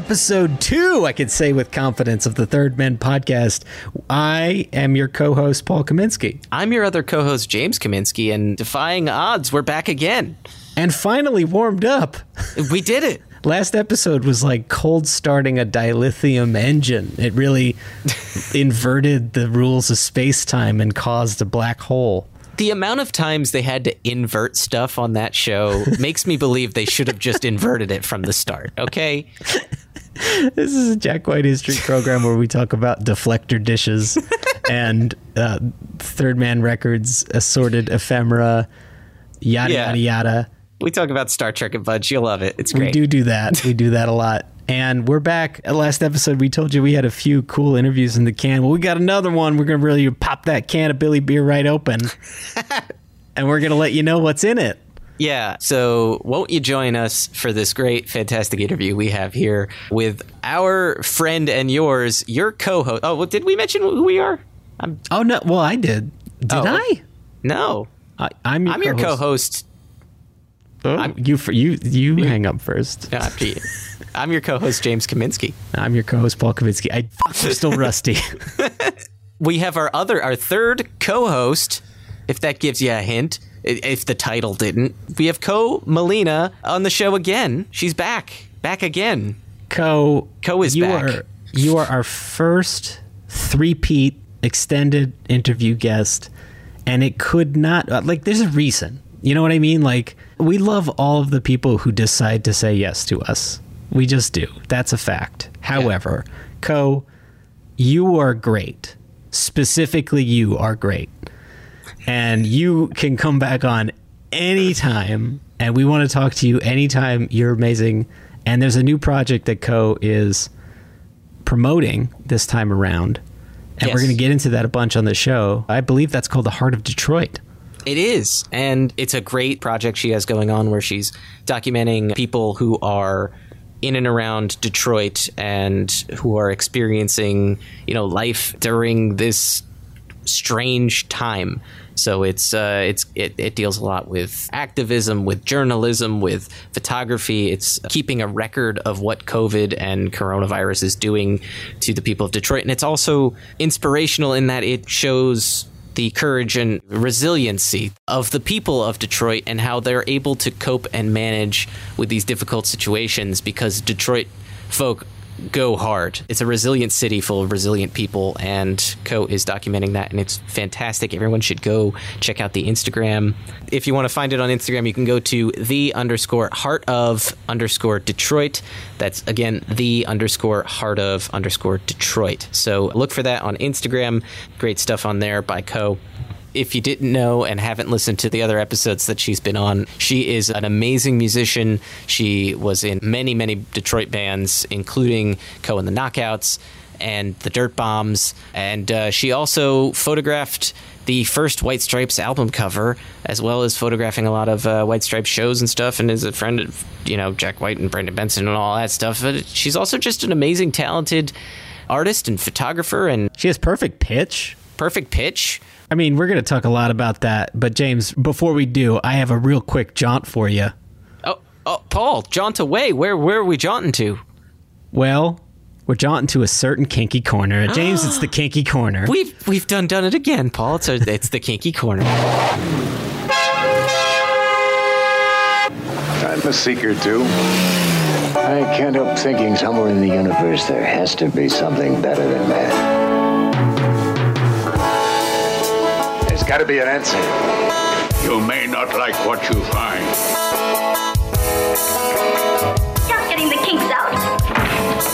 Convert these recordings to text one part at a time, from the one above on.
Episode two, I could say with confidence, of the Third Men podcast. I am your co host, Paul Kaminsky. I'm your other co host, James Kaminsky, and defying odds, we're back again. And finally warmed up. We did it. Last episode was like cold starting a dilithium engine. It really inverted the rules of space time and caused a black hole. The amount of times they had to invert stuff on that show makes me believe they should have just inverted it from the start, okay? This is a Jack White history program where we talk about deflector dishes and uh, Third Man Records, assorted ephemera, yada, Yeah. yada, yada. We talk about Star Trek and Budge. You'll love it. It's We do do that. We do that a lot. And we're back. At last episode, we told you we had a few cool interviews in the can. Well, we got another one. We're going to really pop that can of Billy Beer right open. and we're going to let you know what's in it. Yeah. So, won't you join us for this great, fantastic interview we have here with our friend and yours, your co host? Oh, well, did we mention who we are? I'm, Oh, no. Well, I did. Did Oh. I? no. I? I'm your I'm your co co-host. Oh, you, for, you, you hang up first. After you. I'm your co host, James Kaminsky. I'm your co-host Paul Kavitsky. I, I'm still rusty. we have our other our third co-host if that gives you a hint i- if the title didn't we have Ko Melina on the show again she's back back again Ko, Ko is you back. Are, you are our first three-peat extended interview guest, and it could not uh, like. There's a reason. You know what I mean? Like we love all of the people who decide to say yes to us. We just do. That's a fact. However, Ko, you are great. Specifically, you are great, and you can come back on anytime. And we want to talk to you anytime. You're amazing. And there's a new project that Ko is promoting this time around. And we're going to get into that a bunch on the show. I believe that's called The Heart of Detroit. it is and it's a great project she has going on where she's documenting people who are in and around Detroit and who are experiencing, you know, life during this strange time. So it's uh, it's it, it deals a lot with activism, with journalism, with photography. It's keeping a record of what COVID and coronavirus is doing to the people of Detroit, and it's also inspirational in that it shows the courage and resiliency of the people of Detroit and how they're able to cope and manage with these difficult situations because Detroit folk go hard. It's a resilient city full of resilient people, and Ko is documenting that, and it's fantastic. Everyone should go check out the Instagram. If you want to find it on Instagram, you can go to the underscore heart of underscore Detroit. That's again the underscore heart of underscore Detroit. So look for that on Instagram. Great stuff on there by Ko if you didn't know and haven't listened to the other episodes that she's been on, she is an amazing musician. She was in many, many Detroit bands, including Ko and the Knockouts. and the Dirt Bombs. And uh, she also photographed the first White Stripes album cover, as well as photographing a lot of uh, White Stripes shows and stuff, and is a friend of, you know, Jack White and Brendan Benson and all that stuff. But she's also just an amazing, talented artist and photographer and She has perfect pitch. perfect pitch. I mean, we're going to talk a lot about that, but James, before we do, I have a real quick jaunt for you. Oh, oh, Paul, jaunt away. Where, where are we jaunting to? Well, we're jaunting to a certain kinky corner. James, it's the kinky corner. We've we've done done it again, Paul. It's a, it's the kinky corner. I'm a seeker too. I can't help thinking somewhere in the universe there has to be something better than that. There's got to be an answer. You may not like what you find. Just getting the kinks out.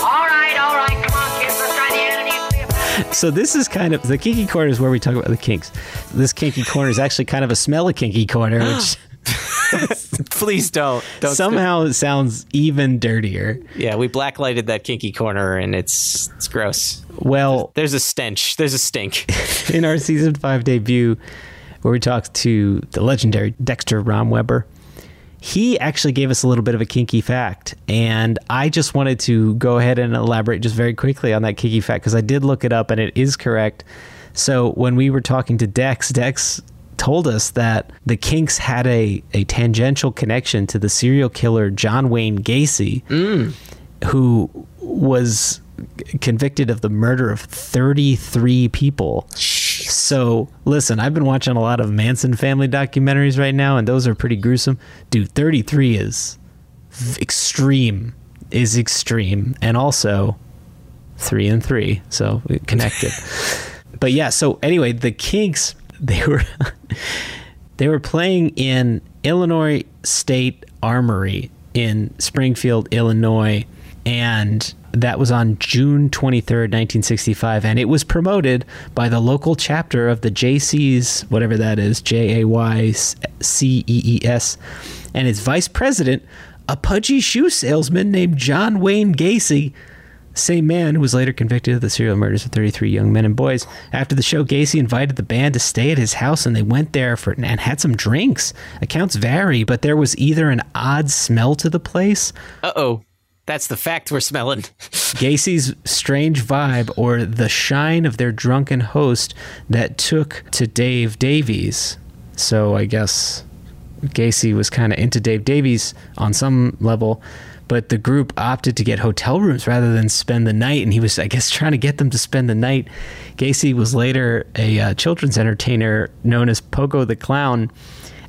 All right, all right, come on, kids. Let's try the entity. So this is kind of the kinky corner is where we talk about the kinks. This kinky corner is actually kind of a smelly kinky corner, which Please don't. don't somehow it sounds even dirtier. Yeah, we blacklighted that kinky corner, and it's it's gross. Well, There's a stench. There's a stink. in our season five debut, where we talked to the legendary Dexter Romweber, he actually gave us a little bit of a kinky fact. And I just wanted to go ahead and elaborate just very quickly on that kinky fact because I did look it up and it is correct. So when we were talking to Dex, Dex told us that the Kinks had a, a tangential connection to the serial killer John Wayne Gacy, mm. who was convicted of the murder of 33 people. So, listen, I've been watching a lot of Manson family documentaries right now, and those are pretty gruesome. Dude, 33 is extreme, is extreme, and also three and three, so connected. but yeah, so anyway, the Kinks, they were they were playing in Illinois State Armory in Springfield, Illinois, and that was on June 23rd, 1965, and it was promoted by the local chapter of the JC's, whatever that is, J A Y C E E S, and its vice president, a pudgy shoe salesman named John Wayne Gacy. Same man who was later convicted of the serial murders of 33 young men and boys. After the show, Gacy invited the band to stay at his house and they went there for and had some drinks. Accounts vary, but there was either an odd smell to the place, Uh oh, that's the fact we're smelling. Gacy's strange vibe, or the shine of their drunken host that took to Dave Davies. So I guess Gacy was kind of into Dave Davies on some level, but the group opted to get hotel rooms rather than spend the night, and he was, I guess, trying to get them to spend the night. Gacy was later a uh, children's entertainer known as Pogo the Clown.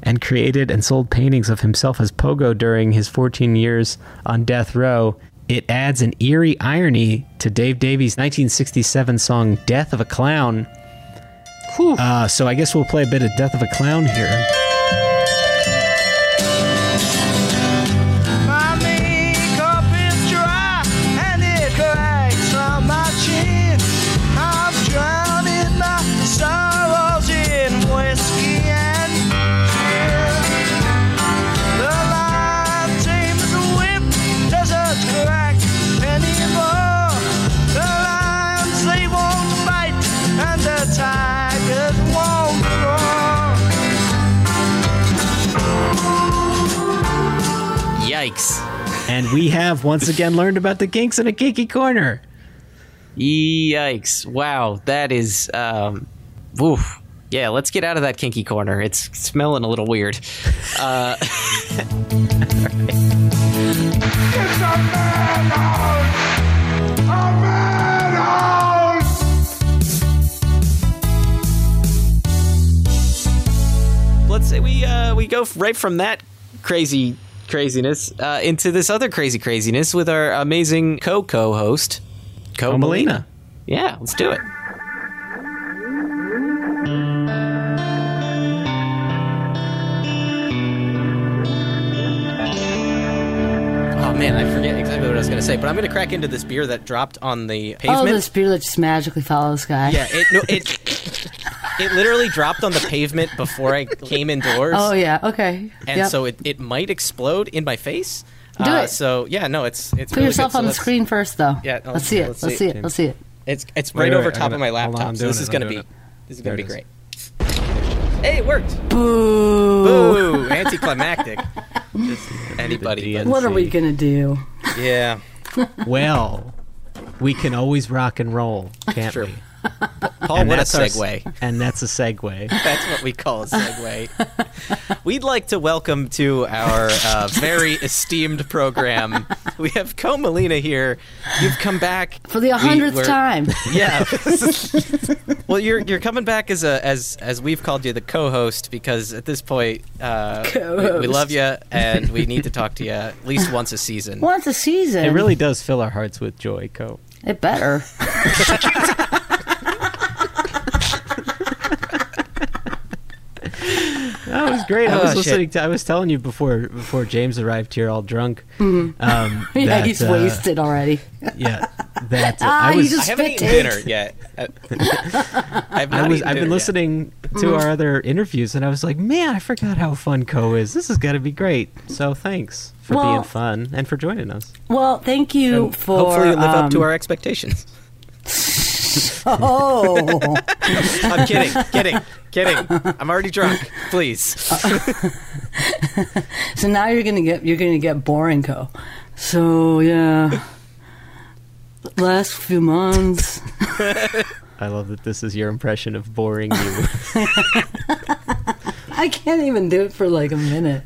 And created and sold paintings of himself as Pogo during his 14 years on death row. It adds an eerie irony to Dave Davies' 1967 song "Death of a Clown." Uh, so I guess we'll play a bit of "Death of a Clown" here. We have once again learned about the kinks in a kinky corner. Yikes. Wow, that is um woof. Yeah, let's get out of that kinky corner. It's smelling a little weird. Uh let's say we uh we go right from that crazy craziness uh into this other crazy craziness with our amazing co-co-host Ko Oh, Melina. Yeah, let's do it. Oh man, I forget exactly what I was going to say, but I'm going to crack into this beer that dropped on the pavement. Oh, pavement. this beer that just magically follows guy. Yeah, it no, it it literally dropped on the pavement before I came indoors. Oh yeah. Okay. and Yep. so it, it might explode in my face. Do Uh, it. So yeah, no, it's it's Put really yourself good. So on the screen first, though. Yeah, oh, Let's see it. let's Let's, see see it. it. Let's see it. It's it's Wait, right wait, over wait, top I'm of my gonna- hold on, laptop. I'm so doing this it, is I'm gonna be doing it. this is gonna be There great. it Hey, it worked. Boo. Boo! Anticlimactic. Just anybody. The but- What are we gonna do? Yeah. Well, we can always rock and roll, can't True. we? Paul, And what a that's our segue. and that's a segue. That's what we call a segue. We'd like to welcome to our uh, very esteemed program. We have Ko Melina here. You've come back For the hundredth were- time. Yeah. well, you're you're coming back as a as as we've called you the co-host because at this point uh, we, we love you and we need to talk to you at least once a season. Once a season. It really does fill our hearts with joy, Ko. It better. That was great. I Oh, was shit. listening to. I was telling you before before James arrived here, all drunk. Um, Mm-hmm. yeah, that, he's uh, wasted already. Yeah, that uh, Ah, I was. just I haven't eaten take. dinner yet. I, I've I was. I've been dinner yet. listening to our other interviews, and I was like, man, I forgot how fun Ko is. This is gonna be great. So thanks for Well- being fun and for joining us. Well, thank you And for. Hopefully, you live up to um, our expectations. Oh, I'm kidding, kidding, kidding. I'm already drunk. Please. so now you're gonna get you're gonna get boring, Ko. So yeah, last few months. I love that this is your impression of boring you. I can't even do it for like a minute.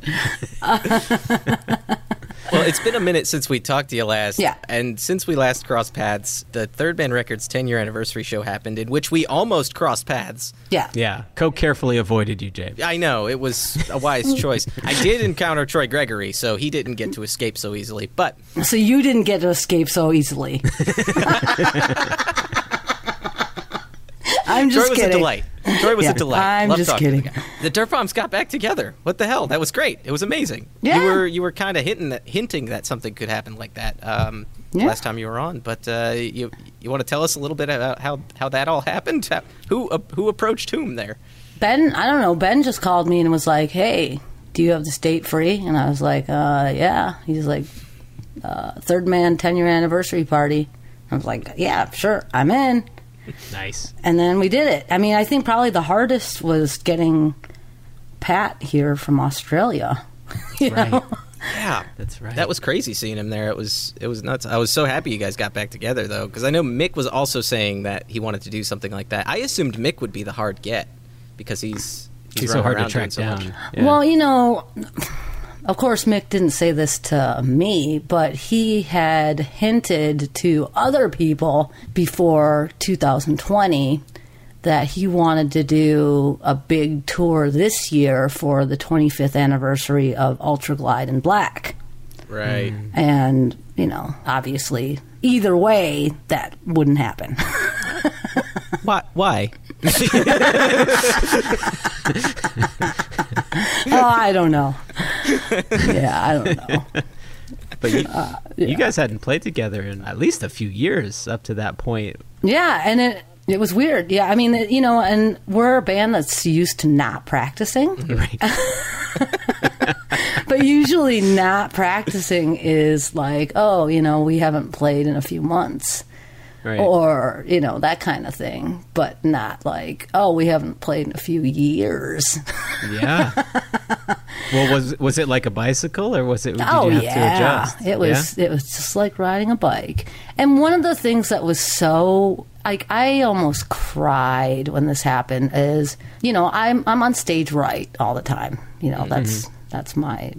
Well, it's been a minute since we talked to you last. Yeah. And since we last crossed paths, the Third Man Records 10 year anniversary show happened, in which we almost crossed paths. Yeah. yeah, Ko carefully avoided you, James. I know, it was a wise choice. I did encounter Troy Gregory, so he didn't get to escape so easily. But So you didn't get to escape so easily. I'm Troy just was kidding. a delight. Troy was Yeah, a delight. I'm Love just to the kidding. The Dirt Bombs got back together. What the hell? That was great. It was amazing. Yeah. You were you were kind of hinting that hinting that something could happen like that um, Yeah. last time you were on. But uh, you you want to tell us a little bit about how how that all happened? How, who uh, who approached whom there? Ben, I don't know. Ben just called me and was like, "Hey, do you have this date free?" And I was like, "Uh, yeah." He's like, uh, "Third man, ten year anniversary party." I was like, "Yeah, sure, I'm in." Nice. And then we did it. I mean, I think probably the hardest was getting Pat here from Australia. You know? Right. Yeah, That's right. That was crazy seeing him there. It was it was nuts. I was so happy you guys got back together though, because I know Mick was also saying that he wanted to do something like that. I assumed Mick would be the hard get because he's he's, He's so hard to track so down. Yeah. Well, you know, of course, Mick didn't say this to me, but he had hinted to other people before 2020 that he wanted to do a big tour this year for the 25th anniversary of Ultraglide in Black. Right. And, you know, obviously, either way, that wouldn't happen. Why? Why? oh, I don't know. Yeah, I don't know. but you, uh, you guys hadn't played together in at least a few years up to that point. Yeah, and it it was weird. Yeah, I mean, you know, and we're a band that's used to not practicing, Right. but usually not practicing is like, oh, you know, we haven't played in a few months. Right. Or, you know, that kind of thing, but not like, oh, we haven't played in a few years. Yeah. well, was was it like a bicycle, or was it? Did oh you have yeah, to adjust? it was it was just like riding a bike. And one of the things that was so like I almost cried when this happened is you know I'm I'm on stage right all the time. You know mm-hmm. that's that's my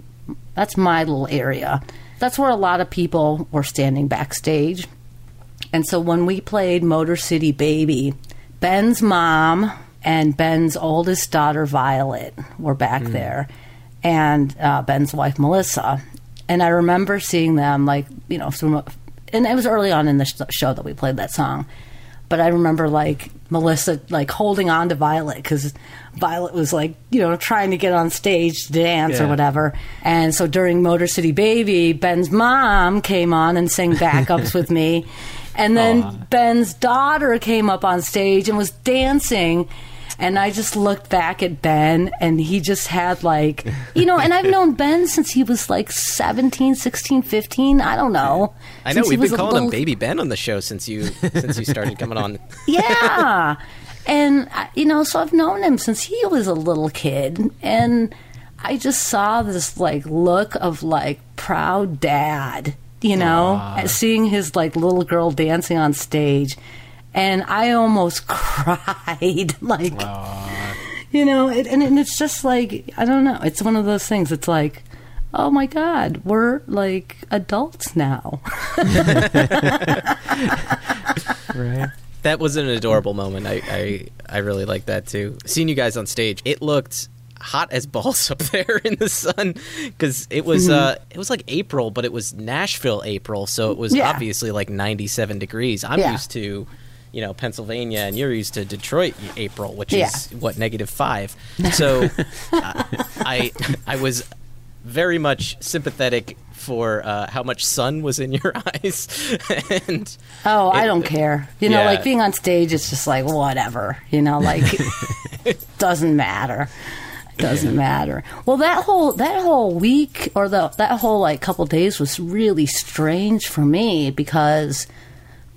that's my little area. That's where a lot of people were standing backstage. And so when we played Motor City Baby, Ben's mom and Ben's oldest daughter Violet were back there, and uh, Ben's wife Melissa. And I remember seeing them like you know from, and it was early on in the sh- show that we played that song. But I remember like Melissa like holding on to Violet because Violet was like you know trying to get on stage to dance or whatever. And so during Motor City Baby, Ben's mom came on and sang backups with me. And then Ben's daughter came up on stage and was dancing. And I just looked back at Ben, and he just had like, you know, and I've known Ben since he was like 17, 16, 15. I don't know. I know we've been calling him Baby Ben on the show since you since you started coming on. yeah. And, I- you know, so I've known him since he was a little kid. And I just saw this, like, look of, like, proud dad, you oh, know, at seeing his, like, little girl dancing on stage. And I almost cried. like, you know, it, and, and it's just like, I don't know. It's one of those things. It's like, oh my God, we're, like, adults now. Right. That was an adorable moment. I, I I really like that too. Seeing you guys on stage, it looked hot as balls up there in the sun because it was Mm-hmm. uh it was like April, but it was Nashville April, so it was Yeah. obviously like 97 degrees. I'm Yeah. used to you know Pennsylvania, and you're used to Detroit April, which Yeah. is what negative five. So uh, I I was very much sympathetic for uh, how much sun was in your eyes and Oh, I don't care. You know, Yeah. like being on stage, it's just like whatever. You know, like it doesn't matter. Doesn't matter. Well, that whole that whole week or the that whole like couple days was really strange for me because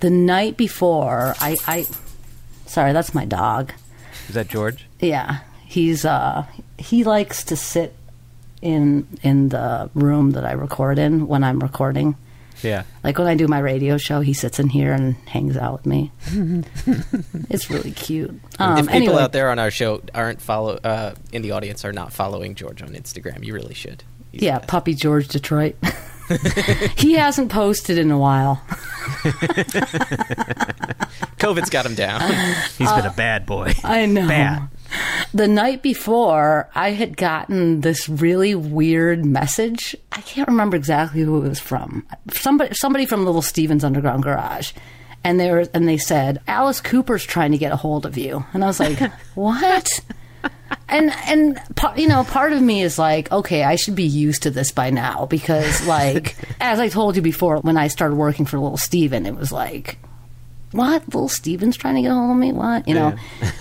the night before, I I sorry, that's my dog. Is that George? Yeah, he's uh he likes to sit in in the room that I record in when I'm recording. Yeah. Like when I do my radio show, he sits in here and hangs out with me. it's really cute. Um, if people anyway, out there on our show aren't follow uh, in the audience are not following George on Instagram, you really should. He's yeah. Puppy George Detroit. he hasn't posted in a while. COVID's got him down. He's been a bad boy. I know. Bad. The night before, I had gotten this really weird message. I can't remember exactly who it was from. Somebody, somebody from Little Steven's Underground Garage, and they were, and they said Alice Cooper's trying to get a hold of you, and I was like, what? And and you know, part of me is like, okay, I should be used to this by now because, like, as I told you before, when I started working for Little Steven, it was like, what? Little Steven's trying to get a hold of me? What? You know?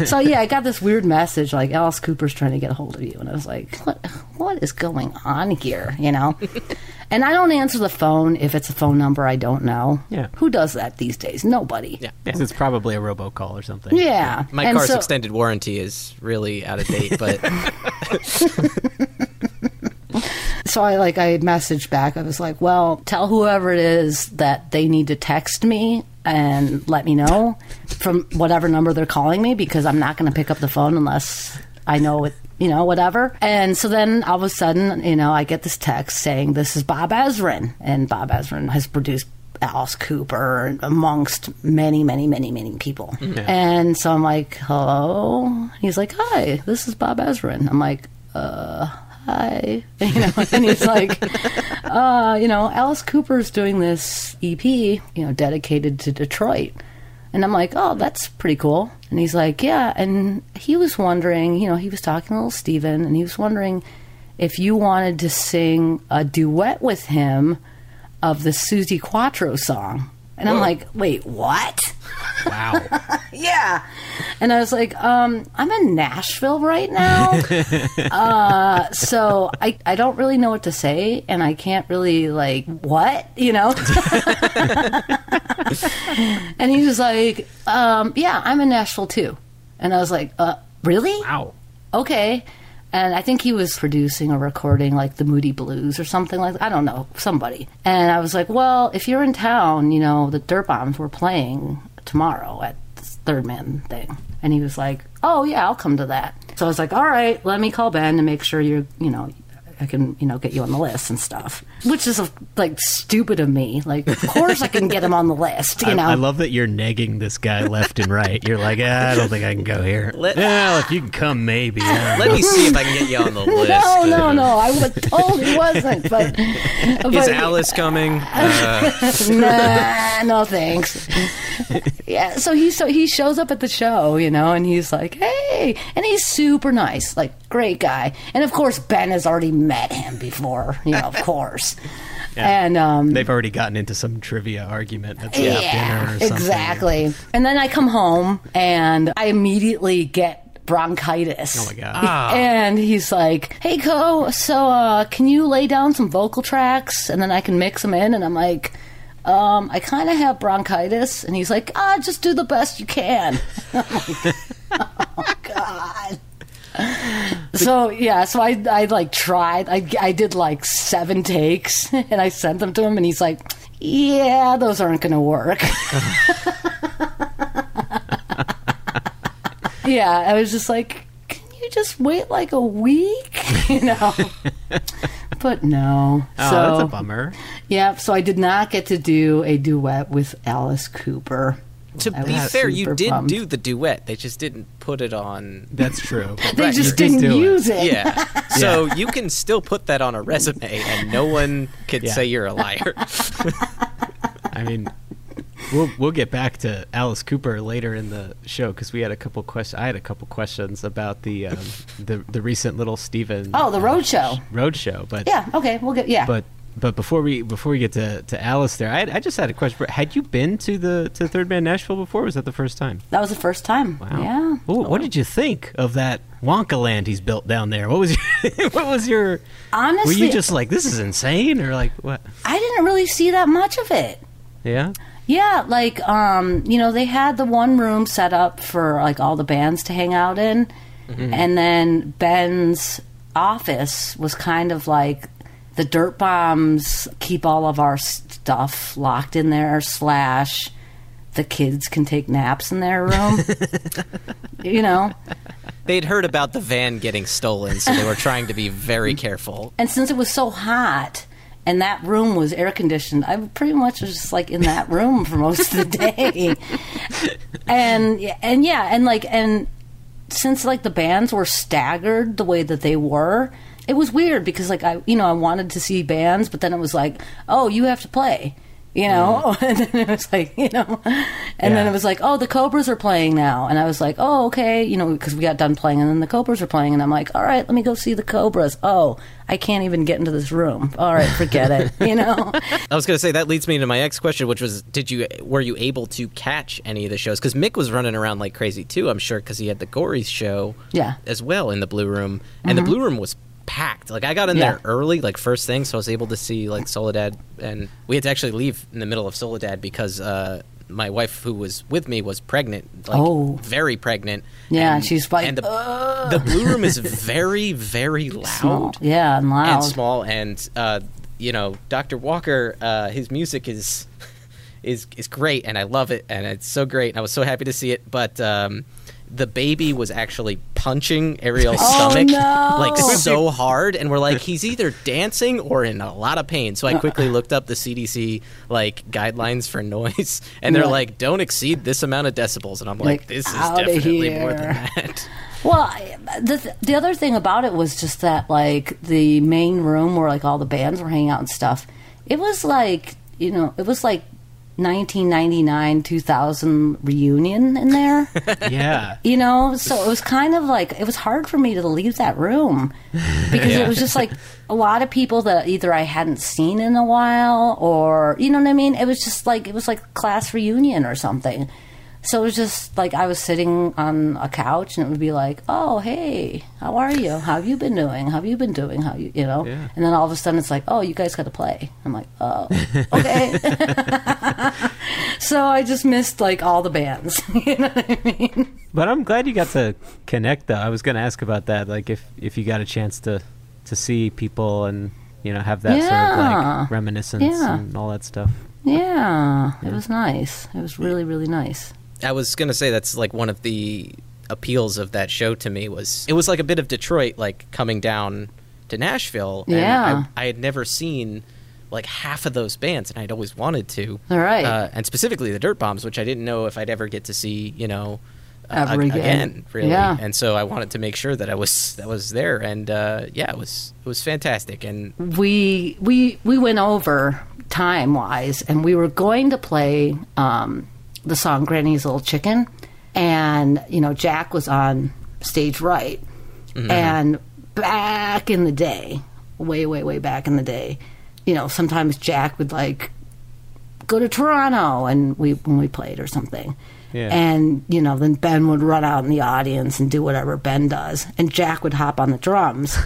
so yeah, I got this weird message like Alice Cooper's trying to get a hold of you, and I was like, what? What is going on here? You know? and I don't answer the phone if it's a phone number I don't know. Yeah. Who does that these days? Nobody. Yeah. Yes, it's probably a robocall or something. Yeah. My And car's so- extended warranty is really out of date, but so I like I messaged back. I was like, "Well, tell whoever it is that they need to text me and let me know from whatever number they're calling me because I'm not going to pick up the phone unless I know it, you know, whatever." And so then all of a sudden, you know, I get this text saying, "This is Bob Ezrin," and Bob Ezrin has produced Alice Cooper amongst many, many, many, many people. And so I'm like, "Hello." He's like, "Hi, this is Bob Ezrin." I'm like, "Uh." Hi. You know and he's like uh you know alice cooper's doing this ep you know dedicated to detroit. And i'm like oh that's pretty cool. And he's like yeah. And he was wondering you know he was talking to little steven and he was wondering if you wanted to sing a duet with him of the Suzi Quatro song and i'm like wait what Wow. yeah. And I was like, um, I'm in Nashville right now. uh, so I, I don't really know what to say and I can't really like what, you know? and he was like, um, yeah, I'm in Nashville too. And I was like, uh, really? Wow. okay. And I think he was producing or recording like the Moody Blues or something like that. I don't know, somebody. And I was like, well, if you're in town, you know, the Dirt Bombs were playing tomorrow at this Third Man thing. And he was like, oh, yeah, I'll come to that. So I was like, all right, let me call Ben to make sure you're, you know, I can, you know, get you on the list and stuff. Which is like stupid of me. Like, of course I can get him on the list, you I, know. I love that you're negging this guy left and right. You're like, ah, I don't think I can go here. Let- well, if you can come, maybe. Let me see if I can get you on the list. no, no, no. I would totally wasn't. But, Is Alice coming? Uh, nah, no thanks. yeah, so he so he shows up at the show, you know, and he's like, "Hey," and he's super nice, like great guy. And of course, Ben has already met him before, you know, of course. And um, They've already gotten into some trivia argument at some dinner or something. exactly. And then I come home and I immediately get bronchitis. Oh my god. And he's like, "Hey, Ko, so uh, can you lay down some vocal tracks and then I can mix them in?" And I'm like, um, "I kind of have bronchitis." And he's like, "Ah, just do the best you can." I'm like, oh God. So yeah, so I I like tried. I I did like seven takes and I sent them to him, and he's like, "Yeah, those aren't going to work." yeah, I was just like, can you just wait like a week? you know. but no. Oh, so that's a bummer. yeah, so I did not get to do a duet with Alice Cooper. To I be fair, you did bummed. do the duet. They just didn't put it on. That's true. They Right, just did didn't do use it. Yeah. So you can still put that on a resume, and no one could Yeah. say you're a liar. I mean, we'll we'll get back to Alice Cooper later in the show because we had a couple questions. I had a couple questions about the um, the the recent Little Steven. Oh, the road show. road show, but Yeah. Okay. We'll get. Yeah. but but before we before we get to, to Alice there, I, I just had a question. Had you been to the to Third Man Nashville before? Or was that the first time? that was the first time. Wow. Yeah. What, what did you think of that Wonka land he's built down there? What was your, what was your? Honestly, were you just like this is insane or like what? I didn't really see that much of it. Yeah. Yeah, like um, you know, they had the one room set up for like all the bands to hang out in, and then Ben's office was kind of like the Dirt Bombs keep all of our stuff locked in there. Slash, the kids can take naps in their room. you know, They'd heard about the van getting stolen, so they were trying to be very careful. and since it was so hot. And that room was air conditioned. I pretty much was just like in that room for most of the day. and and yeah, and like and since like the bands were staggered the way that they were, it was weird because like I you know I wanted to see bands, but then it was like oh you have to play. You know, and then it was like, you know, and then it was like, oh, the Cobras are playing now, and I was like, oh, okay, you know, because we got done playing, and then the Cobras are playing, and I'm like, all right, let me go see the Cobras. Oh, I can't even get into this room. All right, forget it. You know, I was going to say that leads me to my next question, which was, did you were you able to catch any of the shows? Because Mick was running around like crazy too. I'm sure because he had the Gories show, Yeah. Mm-hmm. as well in the Blue Room, and the Blue Room was packed. Like I got in Yeah. there early, like first thing, so I was able to see like Soledad, and we had to actually leave in the middle of Soledad because uh, my wife, who was with me, was pregnant, like Oh. very pregnant. Yeah, and, she's like, and the, the Blue Room is very, very loud small, yeah, and loud. and small and uh, you know dr walker uh, his music is is is great and i love it and it's so great and i was so happy to see it but um, the baby was actually punching Ariel's Oh, stomach no. like so hard, and we're like, he's either dancing or in a lot of pain. So I quickly uh-uh. looked up the CDC like guidelines for noise, and they're Yeah. like, don't exceed this amount of decibels, and I'm like, Like, this is outta definitely more than that. Well, I- the the other thing about it was just that like the main room where like all the bands were hanging out and stuff. It was like you know, it was like 1999 2000 reunion in there. Yeah. you know, so it was kind of like it was hard for me to leave that room because it was just like a lot of people that either I hadn't seen in a while or you know what I mean. It was just like it was like class reunion or something. So it was just like I was sitting on a couch and it would be like, "Oh, hey, how are you? How have you been doing? How have you been doing? How you, you know?" Yeah. And then all of a sudden it's like, "Oh, you guys got to play." I'm like, "Oh, okay." so I just missed like all the bands. you know what I mean? But I'm glad you got to connect though. I was going to ask about that like if if you got a chance to to see people and you know have that sort of like reminiscence Yeah. and all that stuff. Yeah, it was nice. It was really, really nice. I was gonna say that's like one of the appeals of that show to me was it was like a bit of Detroit, like coming down to Nashville. and Yeah. I, I had never seen like half of those bands, and I'd always wanted to. All right. uh, and specifically the Dirt Bombs, which I didn't know if I'd ever get to see. You know. Ever ag- again. really, Yeah. and so I wanted to make sure that I was that was there, and uh, yeah, it was it was fantastic, and We we we went over time wise, and we were going to play um, the song "Granny's Little Chicken," and you know Jack was on stage right, and back in the day, way way way back in the day, you know sometimes Jack would like go to Toronto and we when we played or something. Yeah. And, you know, then Ben would run out in the audience and do whatever Ben does. And Jack would hop on the drums.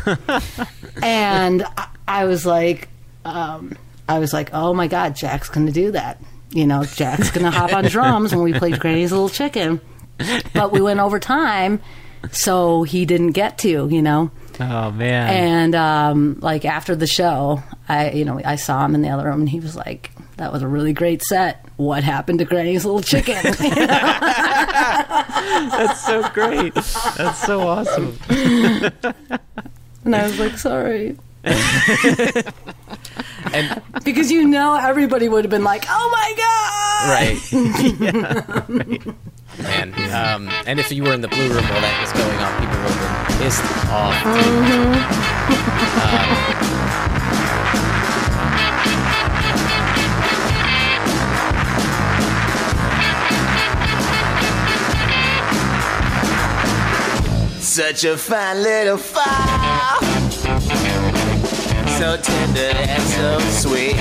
and I, I was like, um, I was like, oh my God, Jack's going to do that. You know, Jack's going to hop on drums when we played Granny's Little Chicken. But we went over time, so he didn't get to, you know. Oh man. And um, like after the show, I you know I saw him in the other room, and he was like, "That was a really great set. What happened to Granny's little chicken?" That's so great. That's so awesome. and I was like, "Sorry." And because you know everybody would have been like, "Oh my god!" right. Man, um, and if you were in the blue room while that was going on, people would have been pissed off. Um, Such a fine little fire. So tender and so sweet.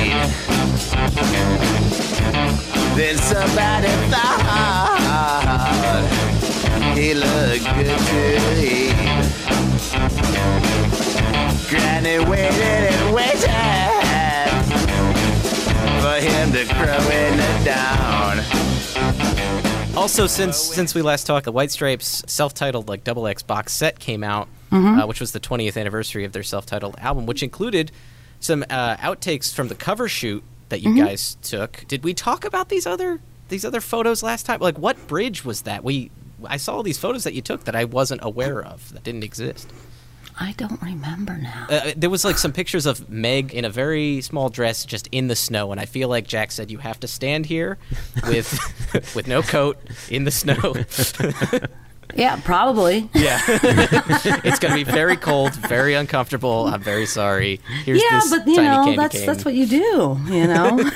Then somebody thought he looked good to eat. Granny waited and waited for him to crow in the dawn. Also, since since we last talked, the White Stripes self-titled like Double X box set came out, uh, which was the 20th anniversary of their self-titled album, which included some uh, outtakes from the cover shoot that you guys took. Did we talk about these other these other photos last time? Like, what bridge was that? We I saw all these photos that you took that I wasn't aware of that didn't exist. I don't remember now. Uh, there was like some pictures of Meg in a very small dress, just in the snow, and I feel like Jack said you have to stand here with with no coat in the snow. yeah, probably. Yeah. it's going to be very cold, very uncomfortable. I'm very sorry. Here's yeah, this but you tiny know that's cane. that's what you do. You know,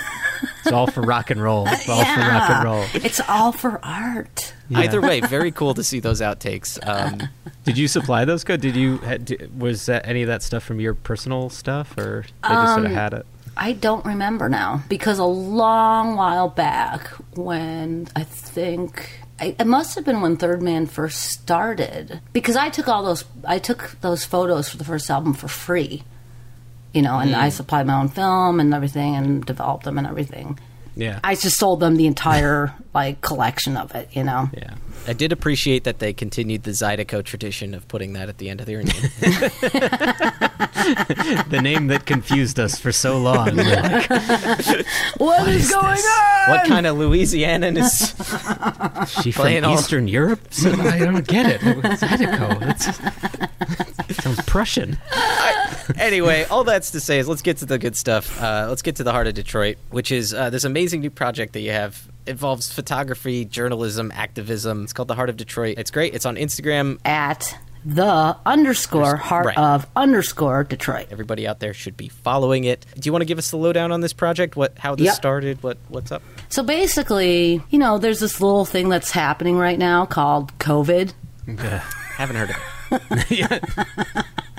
It's all for rock and roll. It's all for rock and roll. It's all for art. Either way, very cool to see those outtakes. Um, Did you supply those? Good. Did you? had- di- Was that any of that stuff from your personal stuff, or they just sort of Um, had it? I don't remember now because a long while back when I think I, it must have been when Third Man first started because I took all those I took those photos for the first album for free, you know, and I supplied my own film and everything and developed them and everything. Yeah. I just sold them the entire like collection of it, you know. yeah. I did appreciate that they continued the Zydeco tradition of putting that at the end of their name. The name that confused us for so long. We're like, what is, going on? what kind of Louisianan is. she from Playing all- Eastern Europe? So I don't get it. Zydeco. That's sounds Prussian. anyway, all that's to say is let's get to the good stuff. Uh, let's get to the heart of Detroit, which is uh, this amazing new project that you have. Involves photography, journalism, activism. It's called The Heart of Detroit. It's great. It's on Instagram. At the underscore heart Right. of underscore Detroit. Everybody out there should be following it. Do you want to give us the lowdown on this project? What, how this Yep. started? What, what's up? So basically, you know, there's this little thing that's happening right now called COVID. Haven't heard of it.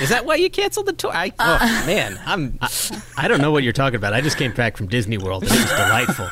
Is that why you canceled the tour? I, oh man, I'm. I don't know what you're talking about. I just came back from Disney World. and It was delightful.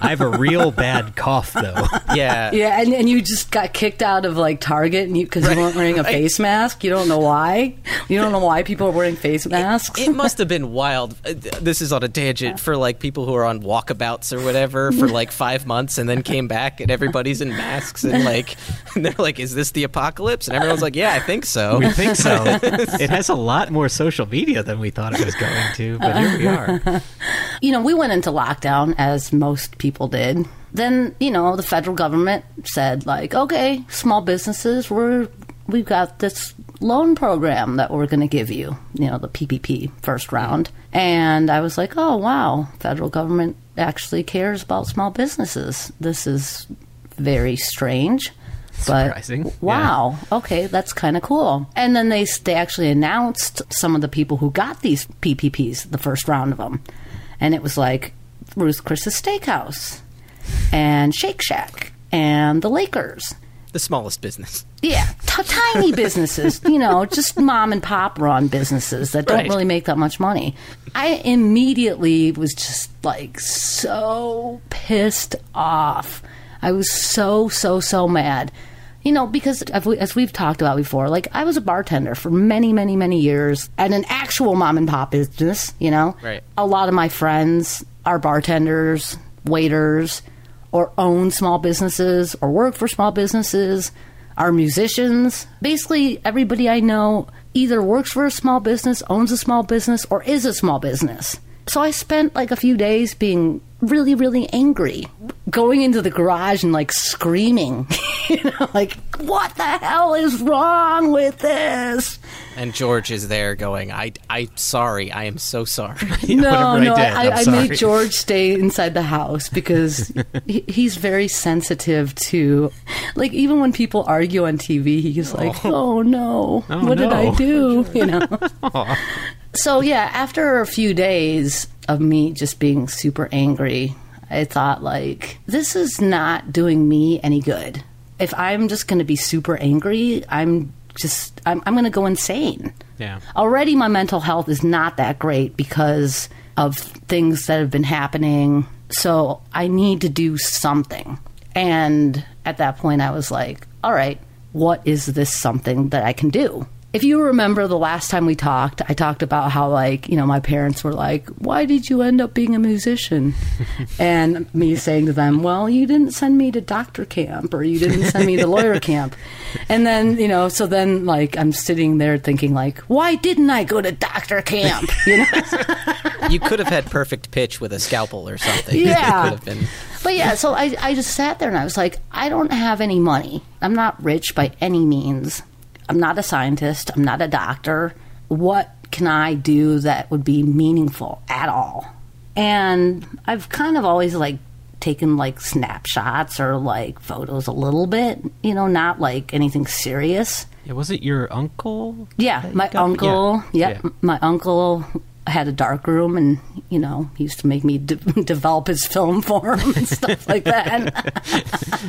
I have a real bad cough, though. yeah. Yeah, and, and you just got kicked out of like Target and you because you weren't wearing a face mask. You don't know why. You don't know why people are wearing face masks. It must have been wild. Uh, This is on a tangent for like people who are on walkabouts or whatever for like five months and then came back and everybody's in masks and like and they're like, "Is this the apocalypse?" And everyone's like, "Yeah, I think so." We think so. It has a lot more social media than we thought it was going to, but here we are. you know, we went into lockdown as most people did. Then, you know, the federal government said like, okay, small businesses, we're we've got this loan program that we're going to give you, you know, the PPP first round. And I was like, oh, wow, federal government actually cares about small businesses. This is very strange. But Surprising, yeah. wow, okay, that's kind of cool. And then they they actually announced some of the people who got these PPPs, the first round of them, and it was like Ruth Chris's Steakhouse, and Shake Shack, and the Lakers. the smallest business. Yeah, t- tiny businesses, you know, just mom and pop run businesses that don't Right. really make that much money. I immediately was just like so pissed off. I was so, so, so mad. You know, because as we- as we've talked about before, like I was a bartender for many, many, many years at an actual mom and pop business, you know? Right. A lot of my friends are bartenders, waiters, or own small businesses or work for small businesses, are musicians. Basically, everybody I know either works for a small business, owns a small business, or is a small business. So I spent like a few days being really, really angry, going into the garage and like screaming, you know, like, what the hell is wrong with this? And George is there going, I, I'm sorry. I am so sorry. no, I no, I, I'm I made George stay inside the house because he, he's very sensitive to, like, even when people argue on TV, he's like, oh. "Oh no, Oh, what did I do?" You know. so yeah, after a few days of me just being super angry, I thought like, this is not doing me any good. If I'm just going to be super angry, I'm just I'm, I'm going to go insane Yeah. already my mental health is not that great because of things that have been happening. So I need to do something. And at that point, I was like, all right, what is this something that I can do? If you remember the last time we talked, I talked about how, like, you know, my parents were like, why did you end up being a musician? and me saying to them, well, you didn't send me to doctor camp or you didn't send me to lawyer camp. And then, you know, so then, like, I'm sitting there thinking, like, why didn't I go to doctor camp? You know? you could have had perfect pitch with a scalpel or something. Yeah. Could have been. But yeah, so I, I just sat there and I was like, I don't have any money. I'm not rich by any means. I'm not a scientist. I'm not a doctor. What can I do that would be meaningful at all? And I've kind of always like taken like snapshots or like photos a little bit, you know, not like anything serious. Yeah, was it your uncle? Yeah, my uncle. yeah, Yep, yeah. my uncle had a dark room, and you know, he used to make me de- develop his film for him and stuff like that.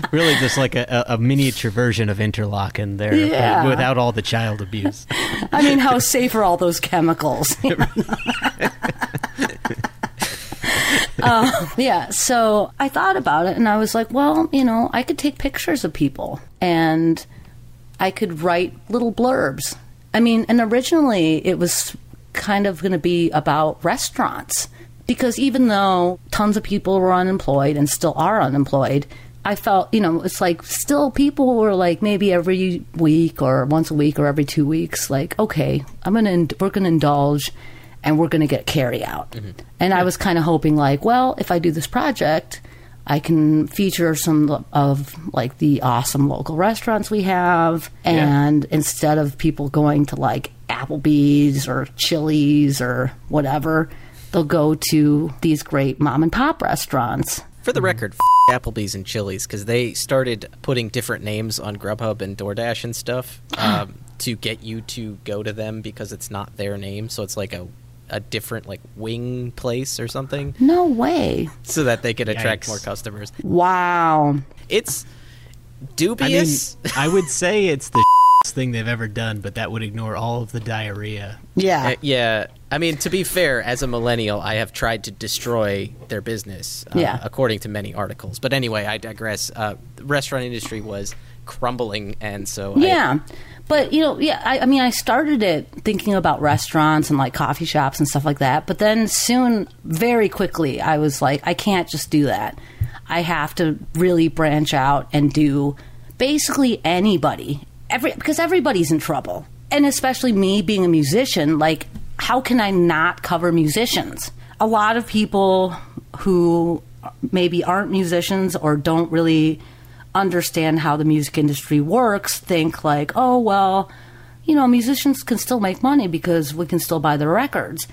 Really, just like a, a, miniature version of Interlochen there, Yeah. without all the child abuse. I mean, how safe are all those chemicals? Uh, yeah, so I thought about it and I was like, well, you know, I could take pictures of people and I could write little blurbs. I mean, and originally it was kind of going to be about restaurants. Because even though tons of people were unemployed and still are unemployed, I felt, you know, it's like still people were like maybe every week or once a week or every two weeks, like, okay, I'm going to, we're going to indulge and we're going to get carry out. Mm-hmm. And I was kind of hoping, like, well, if I do this project, I can feature some of like the awesome local restaurants we have, and instead of people going to like Applebee's or Chili's or whatever, they'll go to these great mom and pop restaurants. For the record, f- Applebee's and Chili's because they started putting different names on Grubhub and DoorDash and stuff um, to get you to go to them because it's not their name. So it's like a a different like wing place or something, No way! so that they could attract Yikes. more customers. Wow. It's I mean, dubious. I would say it's the thing they've ever done, but that would ignore all of the diarrhea. Yeah. Uh, yeah, I mean, to be fair, as a millennial, I have tried to destroy their business, uh, Yeah. according to many articles. But anyway, I digress. Uh, the restaurant industry was crumbling, and so I- Yeah. But, you know, yeah, I, I mean, I started it thinking about restaurants and like coffee shops and stuff like that. But then soon, very quickly, I was like, I can't just do that. I have to really branch out and do basically anybody. Every, because everybody's in trouble. And especially me being a musician, like, how can I not cover musicians? A lot of people who maybe aren't musicians or don't really understand how the music industry works think like, oh, well, you know, musicians can still make money because we can still buy their records.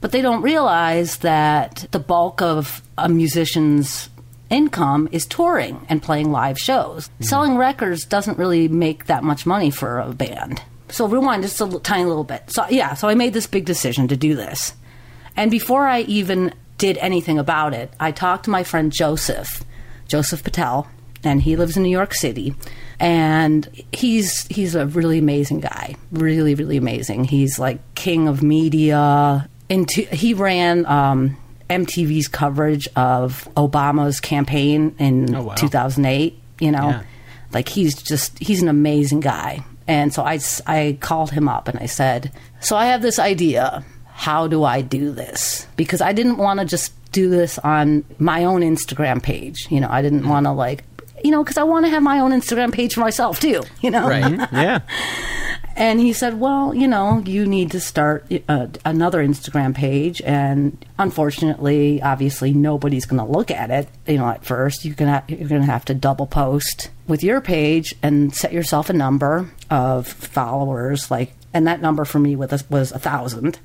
But they don't realize that the bulk of a musician's income is touring and playing live shows. Mm-hmm. Selling records doesn't really make that much money for a band. So rewind just a l- tiny little bit. So yeah, so I made this big decision to do this. And before I even did anything about it, I talked to my friend Joseph, Joseph Patel, and he lives in New York City. And he's he's a really amazing guy, really really amazing. He's like king of media. Into he ran um, MTV's coverage of Obama's campaign in Oh, wow. 2008. You know, Yeah. like he's just he's an amazing guy. And so I I called him up and I said, "So I have this idea. How do I do this?" Because I didn't want to just do this on my own Instagram page. You know, I didn't want to like you know, because I want to have my own Instagram page for myself too. You know, Right. Yeah. and he said, "Well, you know, you need to start uh, another Instagram page." And unfortunately, obviously, nobody's going to look at it. You know, at first, you're gonna you're gonna have to double post with your page and set yourself a number of followers. Like, and that number for me was a, was a 1000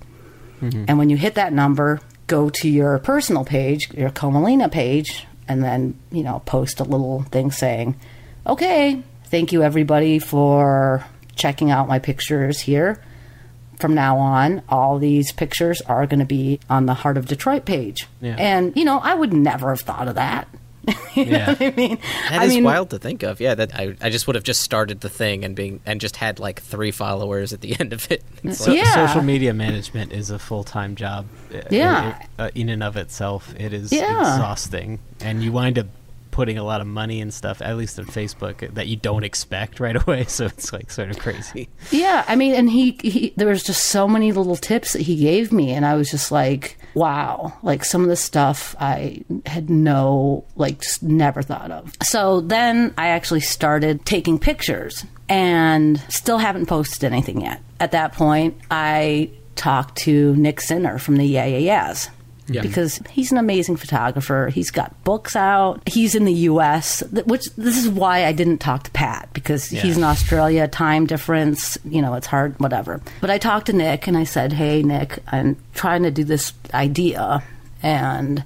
And when you hit that number, go to your personal page, your Ko Melina page, and then you know post a little thing saying, "Okay, thank you everybody for checking out my pictures here. From now on, all these pictures are going to be on the Heart of Detroit page." Yeah. And you know, I would never have thought of that. you know Yeah. what I mean? That I is mean, wild to think of. Yeah, that I, I just would have just started the thing and being and just had like three followers at the end of it. So, Yeah. Social media management is a full time job. Yeah. uh, in and of itself, it is Yeah. exhausting, and you wind up putting a lot of money and stuff, at least on Facebook, that you don't expect right away. So it's like sort of crazy. Yeah, I mean, and he, he there was just so many little tips that he gave me, and I was just like, wow, like some of the stuff I had no, like, just never thought of. So then I actually started taking pictures, and still haven't posted anything yet. At that point, I talked to Nick Zinner from the Yeah Yeah Yeahs. Yeah. Because he's an amazing photographer. He's got books out. He's in the U.S., which this is why I didn't talk to Pat because he's in Australia, time difference. You know, it's hard, whatever. But I talked to Nick and I said, "Hey, Nick, I'm trying to do this idea," and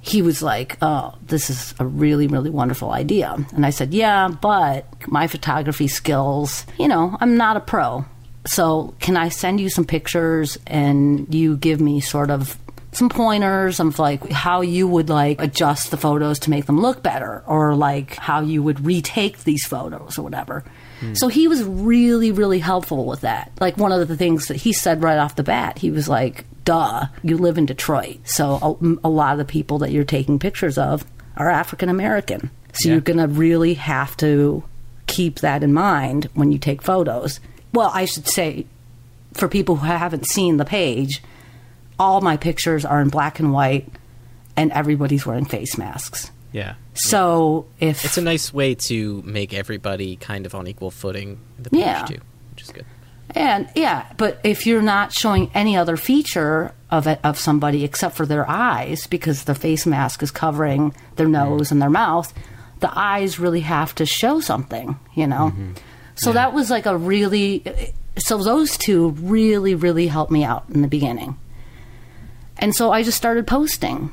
he was like, "Oh, this is a really, really wonderful idea." And I said, "Yeah, but my photography skills, you know, I'm not a pro. So can I send you some pictures and you give me sort of some pointers of like how you would like adjust the photos to make them look better or like how you would retake these photos or whatever." Hmm. So he was really, really helpful with that. Like one of the things that he said right off the bat, he was like, duh, you live in Detroit. So a, a lot of the people that you're taking pictures of are African American. So Yeah. you're going to really have to keep that in mind when you take photos. Well, I should say, for people who haven't seen the page, all my pictures are in black and white, and everybody's wearing face masks. Yeah. So if it's a nice way to make everybody kind of on equal footing in the page Yeah. too, which is good. And yeah, but if you're not showing any other feature of it, of somebody except for their eyes, because the face mask is covering their nose and their mouth, the eyes really have to show something, you know. Mm-hmm. So that was like a really. So those two really, really helped me out in the beginning. And so I just started posting.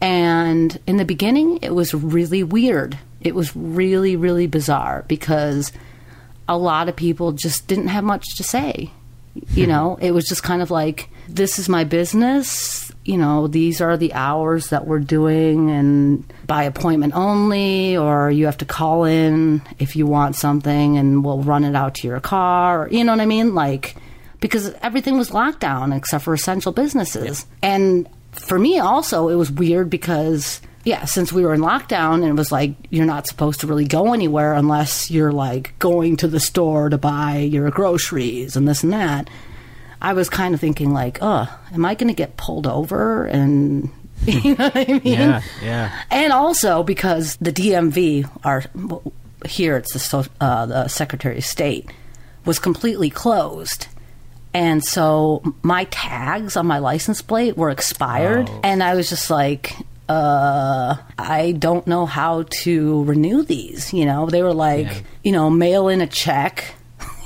And in the beginning, it was really weird. It was really, really bizarre because a lot of people just didn't have much to say. You hmm. know, it was just kind of like, this is my business. You know, these are the hours that we're doing, and by appointment only, or you have to call in if you want something, and we'll run it out to your car. You know what I mean? Like, because everything was locked down except for essential businesses. And for me, also, it was weird because yeah, since we were in lockdown and it was like you're not supposed to really go anywhere unless you're like going to the store to buy your groceries and this and that. I was kind of thinking like, oh, am I going to get pulled over and you know what I mean? Yeah. Yeah. And also because the DMV, are here it's the uh, the Secretary of State, was completely closed. And so my tags on my license plate were expired, Oh. and I was just like, uh, I don't know how to renew these. You know, they were like, Yeah. you know, mail in a check.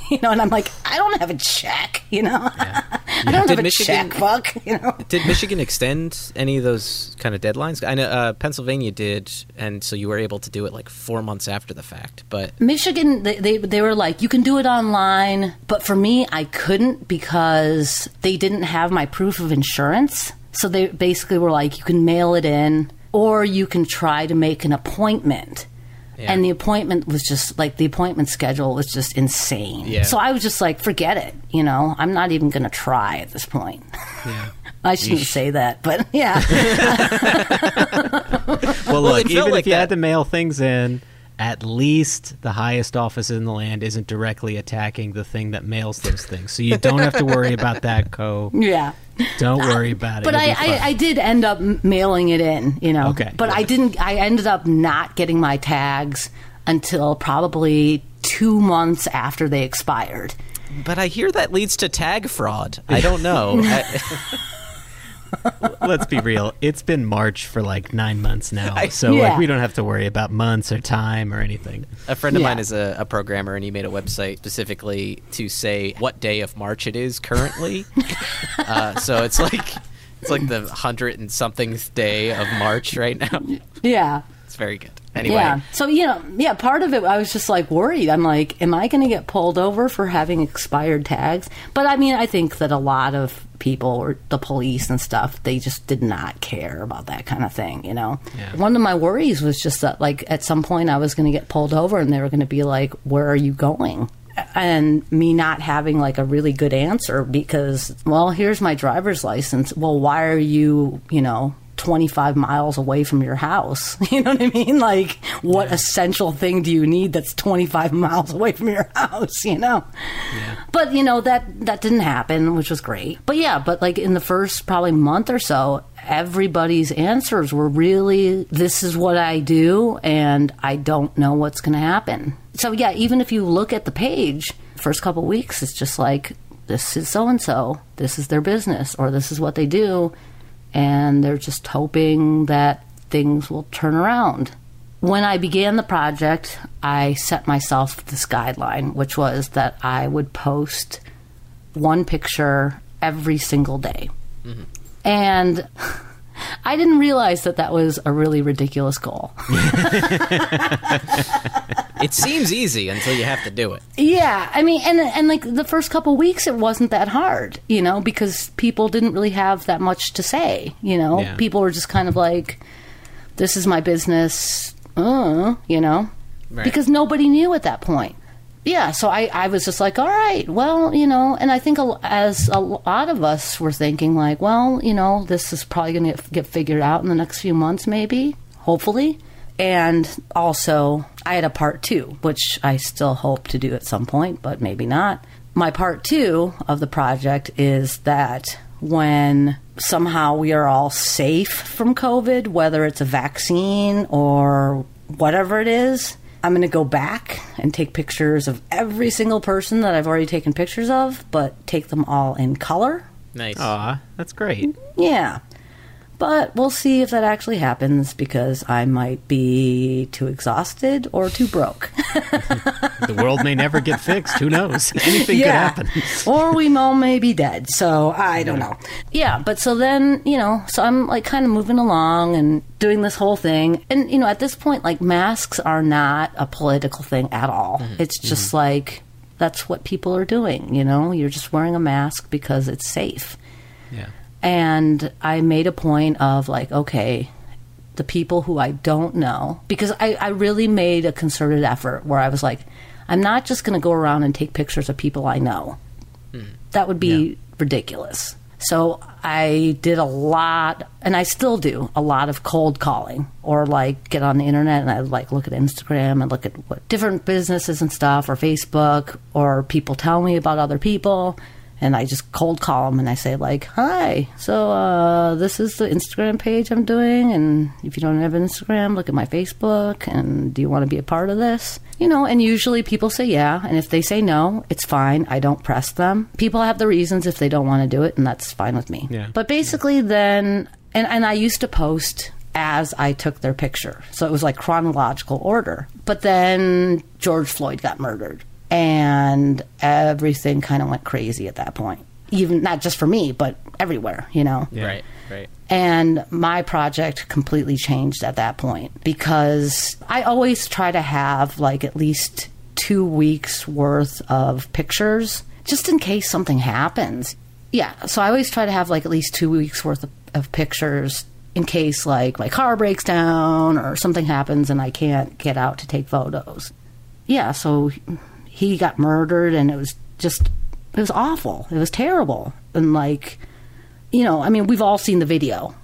You know, and I'm like, I don't have a check. You know, I don't Did have a Michigan- checkbook. You know, Did Michigan extend any of those kind of deadlines? I know uh, Pennsylvania did, and so you were able to do it like four months after the fact. But Michigan, they, they they were like, you can do it online, but for me, I couldn't because they didn't have my proof of insurance. So they basically were like, you can mail it in, or you can try to make an appointment. Yeah. And the appointment was just like the appointment schedule was just insane. Yeah. So I was just like, forget it. You know, I'm not even going to try at this point. yeah, I shouldn't say that, but yeah. Well, Well, look, it even like if you had to mail things in, at least the highest office in the land isn't directly attacking the thing that mails those things. So you don't have to worry about that, Ko. yeah. Don't uh, worry about it. But I. I, I did end up mailing it in, you know. Okay. But I didn't. I ended up not getting my tags until probably two months after they expired. But I hear that leads to tag fraud. I don't know. I, Let's be real. It's been March for like nine months now, so Yeah. like we don't have to worry about months or time or anything. a friend of Yeah. mine is a, a programmer, and he made a website specifically to say what day of March it is currently. uh, so it's like it's like the hundred and somethingth day of March right now. Yeah. It's very good. Anyway, Yeah. So, you know, yeah, part of it, I was just like worried. I'm like, am I going to get pulled over for having expired tags? But I mean, I think that a lot of people, or the police and stuff, they just did not care about that kind of thing, you know? Yeah. One of my worries was just that, like, at some point I was going to get pulled over and they were going to be like, where are you going? And me not having like a really good answer because, well, here's my driver's license. Well, why are you, you know, 25 miles away from your house. You know what I mean? Like, what essential thing do you need that's 25 miles away from your house, you know? But, you know, that, that didn't happen, which was great. But yeah, but like in the first probably month or so, everybody's answers were really, this is what I do, and I don't know what's going to happen. So yeah, even if you look at the page, first couple weeks, it's just like, this is so and so, this is their business, or this is what they do and they're just hoping that things will turn around. When I began the project, I set myself this guideline, which was that I would post one picture every single day. Mm-hmm. And I didn't realize that that was a really ridiculous goal. it seems easy until you have to do it. Yeah, I mean, and and like the first couple weeks, it wasn't that hard, you know, because people didn't really have that much to say. You know, Yeah. people were just kind of like, "This is my business," uh, you know, Right. because nobody knew at that point. Yeah, so I, I was just like, all right, well, you know, and I think as a lot of us were thinking, like, well, you know, this is probably going to get figured out in the next few months, maybe, hopefully. And also, I had a part two, which I still hope to do at some point, but maybe not. My part two of the project is that when somehow we are all safe from COVID, whether it's a vaccine or whatever it is, I'm going to go back and take pictures of every single person that I've already taken pictures of, but take them all in color. Nice. Aw, that's great. Yeah. But we'll see if that actually happens because I might be too exhausted or too broke. The world may never get fixed. Who knows? Anything yeah. could happen. or we all may be dead. So I don't know. Yeah, but so then, you know, so I'm like kind of moving along and doing this whole thing. And, you know, at this point, like masks are not a political thing at all. Mm-hmm. It's just mm-hmm. like that's what people are doing, you know? You're just wearing a mask because it's safe. Yeah. And I made a point of like, okay, the people who I don't know, because I, I really made a concerted effort where I was like, I'm not just going to go around and take pictures of people I know. Hmm. That would be ridiculous. So I did a lot, and I still do a lot of cold calling, or like get on the internet and I like look at Instagram and look at what different businesses and stuff, or Facebook, or people tell me about other people, and I just cold call them and I say like, "Hi, so uh, this is the Instagram page I'm doing, and if you don't have Instagram, look at my Facebook, and do you want to be a part of this?" You know, and usually people say yeah, and if they say no, it's fine. I don't press them. People have the reasons if they don't want to do it, and that's fine with me. Yeah. But basically, then, and and I used to post as I took their picture, so it was like chronological order. But then George Floyd got murdered, and everything kind of went crazy at that point. Even not just for me, but everywhere. You know. Right. Right. And my project completely changed at that point because I always try to have like at least two weeks worth of pictures just in case something happens. Yeah, so I always try to have like at least two weeks worth of, of pictures in case like my car breaks down or something happens and I can't get out to take photos. Yeah, so he got murdered and it was just, it was awful. It was terrible. And like, you know, I mean, we've all seen the video,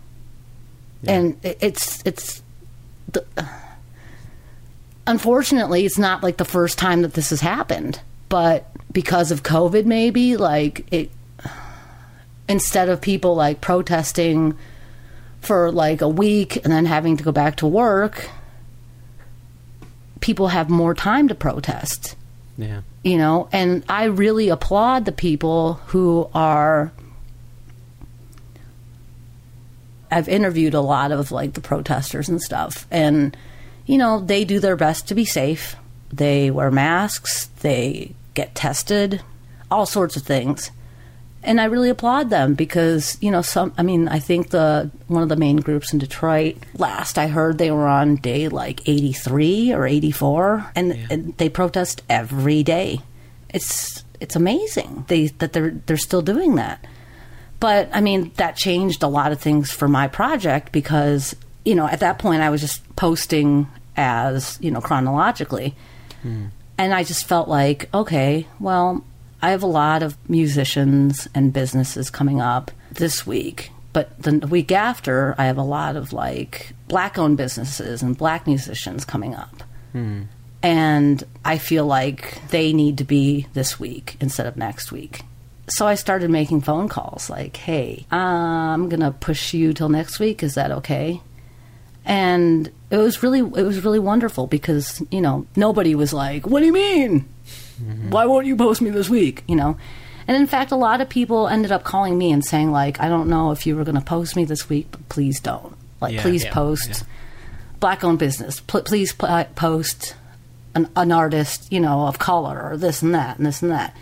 and it's it's. The, unfortunately, it's not like the first time that this has happened, but because of COVID, maybe like it. Instead of people like protesting for like a week and then having to go back to work, people have more time to protest Yeah. you know and i really applaud the people who are i've interviewed a lot of like the protesters and stuff. And you know they do their best to be safe. They wear masks. They get tested. All sorts of things and i really applaud them because you know some i mean i think the one of the main groups in detroit last i heard they were on day like 83 or 84 and, and they protest every day. It's it's amazing they that they're they're still doing that. But I mean, that changed a lot of things for my project because, you know, at that point I was just posting as, you know, chronologically. Hmm. And I just felt like, okay, well, I have a lot of musicians and businesses coming up this week. But the week after, I have a lot of like black owned businesses and black musicians coming up. Hmm. And I feel like they need to be this week instead of next week. So I started making phone calls like, hey, I'm going to push you till next week. Is that okay? And it was really it was really wonderful because, you know, nobody was like, "What do you mean? Mm-hmm. Why won't you post me this week?" you know. And in fact, a lot of people ended up calling me and saying like, "I don't know if you were going to post me this week, but please don't. Like Yeah, please yeah, post black owned business. Pl- please pl- uh, post an, an artist, you know, of color or this and that and this and that.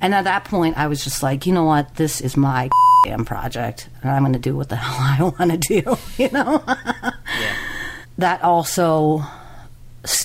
And at that point, I was just like, you know what? This is my damn project, and I'm going to do what the hell I want to do, you know? That also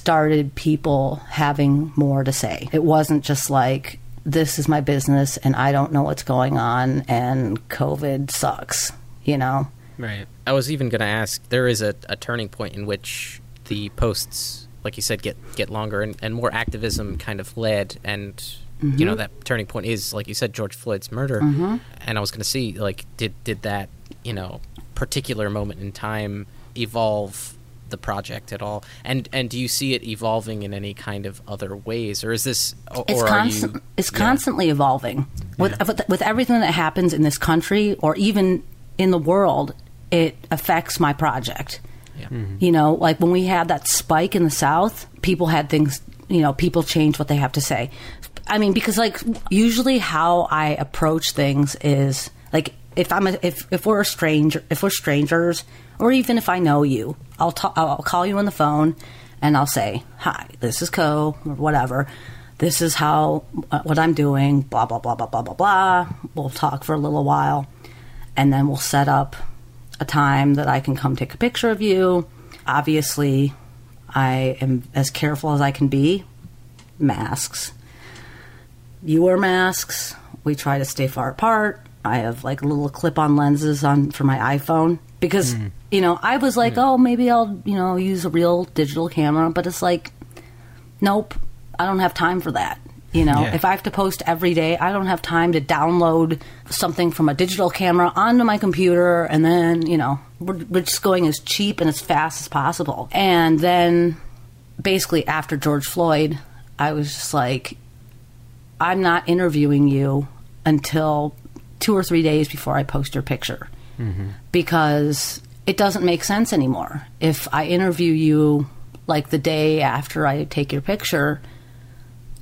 started people having more to say. It wasn't just like, this is my business, and I don't know what's going on, and COVID sucks, you know? Right. I was even going to ask. There is a, a turning point in which the posts, like you said, get get longer and, and more activism kind of led, and you know mm-hmm. that turning point is, like you said, George Floyd's murder. Mm-hmm. And I was going to see, like, did did that you know particular moment in time evolve the project at all? And and do you see it evolving in any kind of other ways, or is this, or, it's or are constant. you? it's yeah. constantly evolving with, with with everything that happens in this country or even in the world. It affects my project. Yeah. Mm-hmm. You know, like when we had that spike in the South, people had things. You know, people change what they have to say. I mean, because like usually how I approach things is like if I'm a, if if we're a stranger, if we're strangers, or even if I know you, I'll ta- I'll call you on the phone and I'll say, "Hi, this is Ko or whatever. This is how uh, what I'm doing. Blah blah blah blah blah blah blah. We'll talk for a little while, and then we'll set up a time that I can come take a picture of you. Obviously, I am as careful as I can be. Masks. You wear masks. We try to stay far apart. I have like little clip-on lenses on for my iPhone because you know I was like, oh, maybe I'll you know use a real digital camera, but it's like, nope, I don't have time for that. You know, Yeah. if I have to post every day, I don't have time to download something from a digital camera onto my computer and then, you know, we're, we're just going as cheap and as fast as possible. And then basically after George Floyd, I was just like, I'm not interviewing you until two or three days before I post your picture mm-hmm. because it doesn't make sense anymore. If I interview you like the day after I take your picture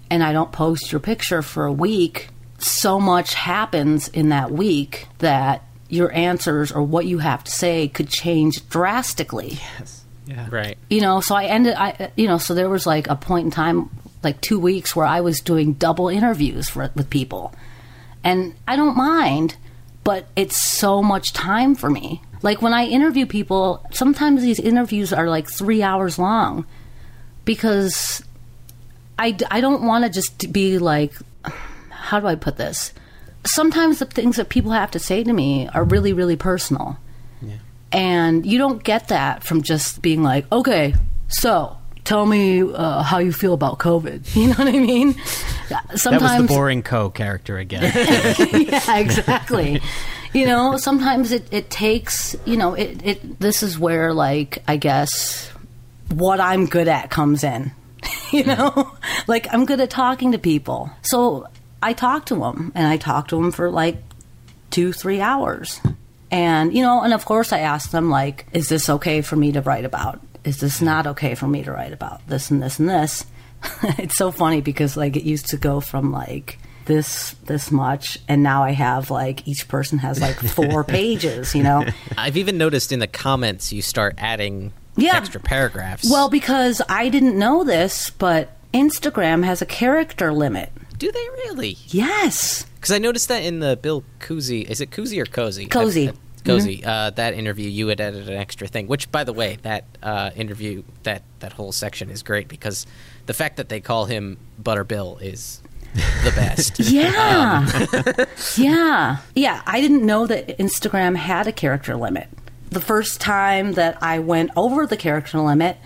and I don't post your picture for a week, so much happens in that week that your answers or what you have to say could change drastically Yes. Yeah. Right. you know so i ended i you know so there was like a point in time like two weeks where i was doing double interviews for, with people and i don't mind but it's so much time for me like when i interview people sometimes these interviews are like three hours long because I, I don't want to just be like how do i put this sometimes the things that people have to say to me are really really personal and you don't get that from just being like, okay, so tell me uh, how you feel about COVID. You know what I mean? That was Sometimes, the boring co character again. yeah, exactly. you know, sometimes it, it takes, you know, it, it, this is where, like, I guess what I'm good at comes in, you know, mm-hmm. like I'm good at talking to people. So I talk to them and I talk to them for like two, three hours. And, you know, and of course I ask them, like, is this okay for me to write about? Is this mm-hmm. not okay for me to write about? This and this and this. it's so funny because, like, it used to go from like, this this much and now i have like each person has like four pages you know I've even noticed in the comments you start adding Yeah. extra paragraphs. well because i didn't know this but instagram has a character limit do they really? yes Because I noticed that in the Bill Cozy, is it Cozy or Cozy? Cozy. Uh, Cozy. Uh, that interview, you had added an extra thing. Which, by the way, that uh, interview, that that whole section is great because the fact that they call him Butter Bill is the best. Yeah. Um, yeah. Yeah. I didn't know that Instagram had a character limit. The first time that I went over the character limit,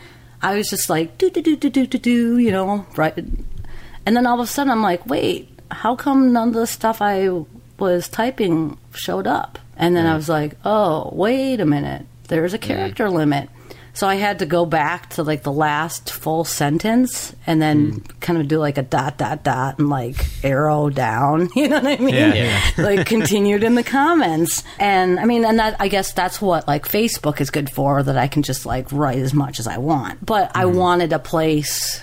I was just like, do, do, do, do, do, do, do, you know, right. And then all of a sudden I'm like, wait, how come none of the stuff I was typing showed up? And then I was like, oh, wait a minute. There's a character limit. So I had to go back to like the last full sentence and then hmm. kind of do like a dot, dot, dot and like arrow down. You know what I mean? Yeah, yeah. like continued in the comments. And I mean, and that, I guess that's what like Facebook is good for, that I can just like write as much as I want. But I hmm. wanted a place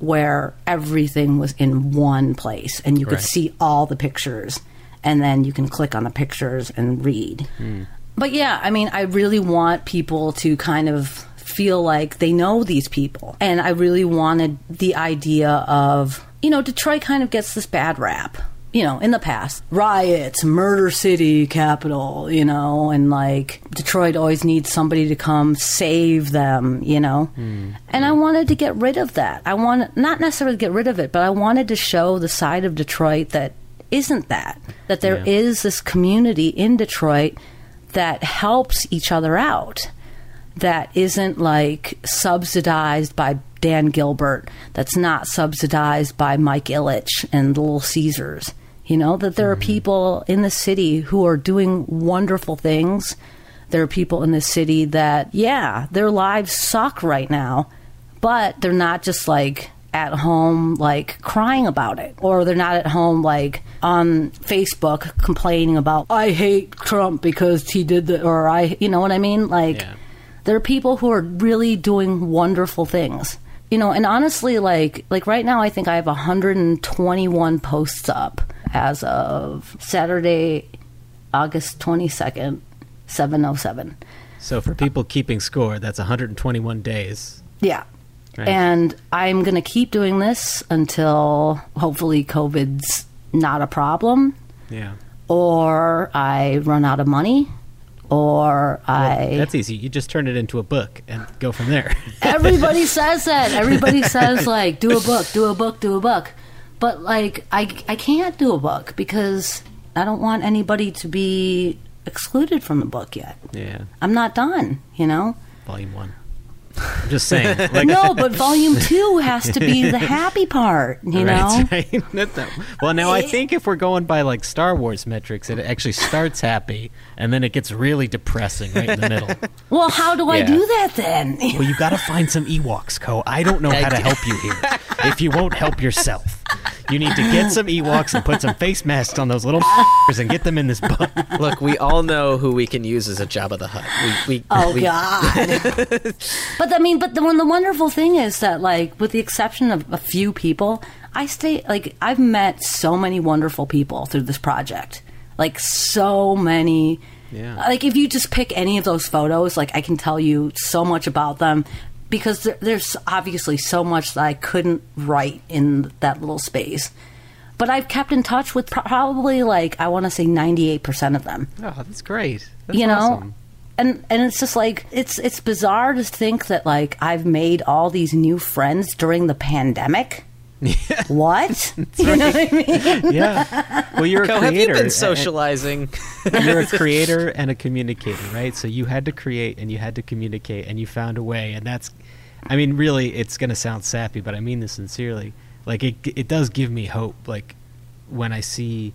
where everything was in one place and you could Right. see all the pictures and then you can click on the pictures and read. Hmm. But yeah, I mean, I really want people to kind of feel like they know these people. And I really wanted the idea of, you know, Detroit kind of gets this bad rap. You know, in the past, riots, murder city, capital, you know, and like Detroit always needs somebody to come save them, you know. Hmm. And I wanted to get rid of that. I want not necessarily get rid of it, but I wanted to show the side of Detroit that isn't that. That there is this community in Detroit that helps each other out that isn't like subsidized by Dan Gilbert, that's not subsidized by Mike Ilitch and the Little Caesars. You know, that there are mm-hmm. people in the city who are doing wonderful things. There are people in the city that, yeah, their lives suck right now, but they're not just like at home like crying about it or they're not at home like on Facebook complaining about I hate Trump because he did the or I you know what I mean like Yeah. There are people who are really doing wonderful things you know and honestly like like right now I think I have 121 posts up as of Saturday August 22nd 707 So for people keeping score, that's 121 days. Yeah. Right. And I'm going to keep doing this until hopefully COVID's not a problem, Yeah. or I run out of money, or I. That's easy. You just turn it into a book and go from there. Everybody says that. Everybody says, like, do a book, do a book, do a book. But, like, I, I can't do a book because I don't want anybody to be excluded from the book yet. yeah. I'm not done, you know? Volume one. I'm just saying. Like, No, but volume two has to be the happy part, you know? Right, right. That- that- well, now I think if we're going by like Star Wars metrics, it actually starts happy and then it gets really depressing right in the middle. Well, how do I do that then? Well, you got to find some Ewoks, Ko. I don't know how to help you here. If you won't help yourself, you need to get some Ewoks and put some face masks on those little and get them in this book. Look, we all know who we can use as a Jabba the Hutt. We, we, Oh we, God! but I mean, but the one the wonderful thing is that, like, with the exception of a few people, I stay like I've met so many wonderful people through this project. Like so many. Yeah. Like if you just pick any of those photos, like I can tell you so much about them because there, there's obviously so much that I couldn't write in that little space. But I've kept in touch with pro- probably like I want to say 98% of them Oh, that's great. That's you know awesome. And and it's just like it's it's bizarre to think that like i've made all these new friends during the pandemic what you know what i mean Yeah. Well, you're a Ko, creator. have you been socializing? you're a creator and a communicator, right? So you had to create and you had to communicate and you found a way, and that's, I mean, really, it's going to sound sappy, but I mean this sincerely. Like it, it does give me hope. Like when I see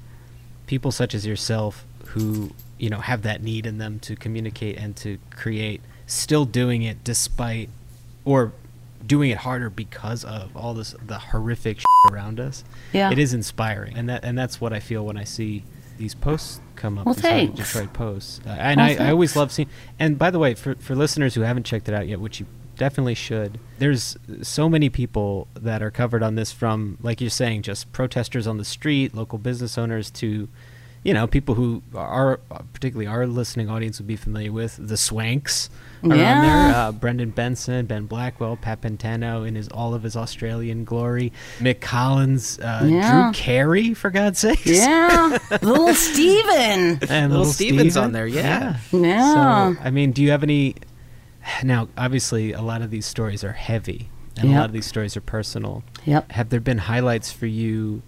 people such as yourself who you know have that need in them to communicate and to create, still doing it despite or doing it harder because of all this the horrific shit around us. Yeah. it is inspiring, and that and that's what I feel when I see these posts come up. Well, these. Detroit posts, uh, and Well, I, I always love seeing. And by the way, for for listeners who haven't checked it out yet, which you definitely should, there's so many people that are covered on this from, like you're saying, just protesters on the street, local business owners to. You know, people who are particularly our listening audience would be familiar with the Swanks around Yeah. there. Uh, Brendan Benson, Ben Blackwell, Pat Pantano in his all of his Australian glory. Mick Collins, uh, Yeah. Drew Carey, for God's sakes. Yeah, little Steven. and Little little Steven's Steven. on there, yeah. Yeah. So, I mean, do you have any? Now, obviously, a lot of these stories are heavy, and a lot of these stories are personal. Yep. Have there been highlights for you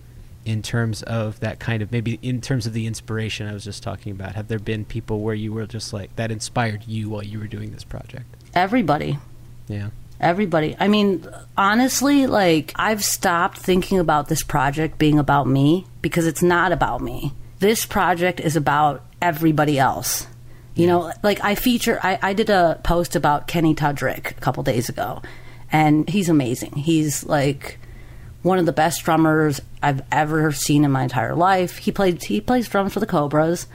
in terms of that kind of maybe in terms of the inspiration I was just talking about? Have there been people where you were just like that inspired you while you were doing this project? Everybody. Yeah. Everybody. I mean, honestly, like, I've stopped thinking about this project being about me because it's not about me. This project is about everybody else. You know, like, I feature, I, I did a post about Kenny Tudrick a couple days ago, and he's amazing. He's like one of the best drummers I've ever seen in my entire life. He played, he plays drums for the Cobras,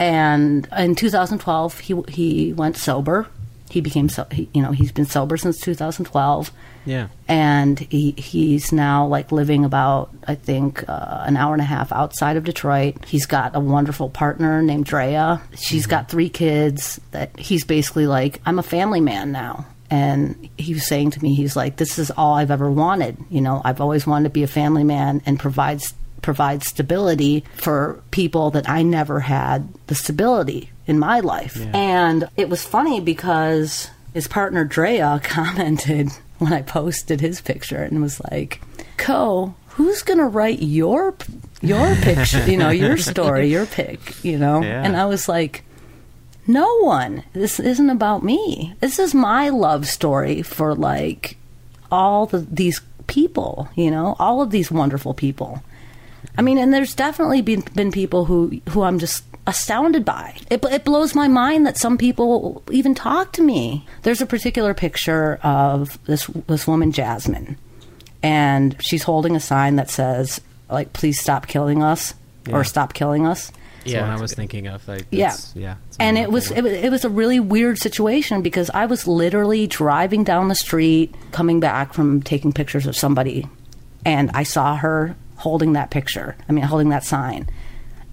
and in 2012, he, he went sober. He became so, he, you know, he's been sober since 2012 Yeah. and he he's now like living about I think uh, an hour and a half outside of Detroit. He's got a wonderful partner named Drea. She's got three kids. That he's basically like I'm a family man now. And he was saying to me, he's like, "This is all I've ever wanted. You know, I've always wanted to be a family man and provide provide stability for people that I never had the stability in my life." And it was funny because his partner Drea commented when I posted his picture and was like, "Ko, who's gonna write your your picture? You know, your story, your pic. You know?" Yeah. And I was like, "No one. This isn't about me. This is my love story for like all the, these people. You know, all of these wonderful people." I mean, and there's definitely been, been people who who I'm just astounded by. It, it blows my mind that some people even talk to me. There's a particular picture of this this woman Jasmine, and she's holding a sign that says like "Please stop killing us" Yeah. or "Stop killing us." Yeah, what I was good. thinking of. Like, Yeah. yeah. and it was, it was it was a really weird situation because I was literally driving down the street, coming back from taking pictures of somebody, and I saw her holding that picture. I mean, holding that sign,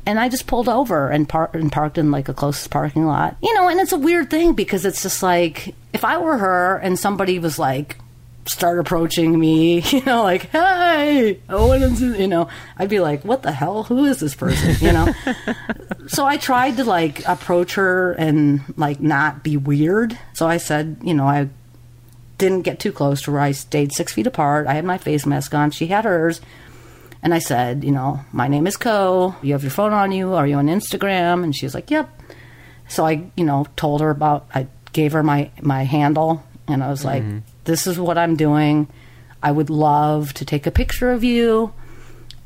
and I just pulled over and, par- and parked in like a closest parking lot. You know, and it's a weird thing because it's just like if I were her and somebody was like. Start approaching me, you know, like, hey, oh, what is it? you know, I'd be like, what the hell? Who is this person? You know, so I tried to like approach her and like not be weird. So I said, you know, I didn't get too close to her. I stayed six feet apart. I had my face mask on. She had hers. And I said, you know, my name is Ko. You have your phone on you. Are you on Instagram? And she's like, yep. So I, you know, told her about, I gave her my, my handle and I was like, mm-hmm. This is what I'm doing. I would love to take a picture of you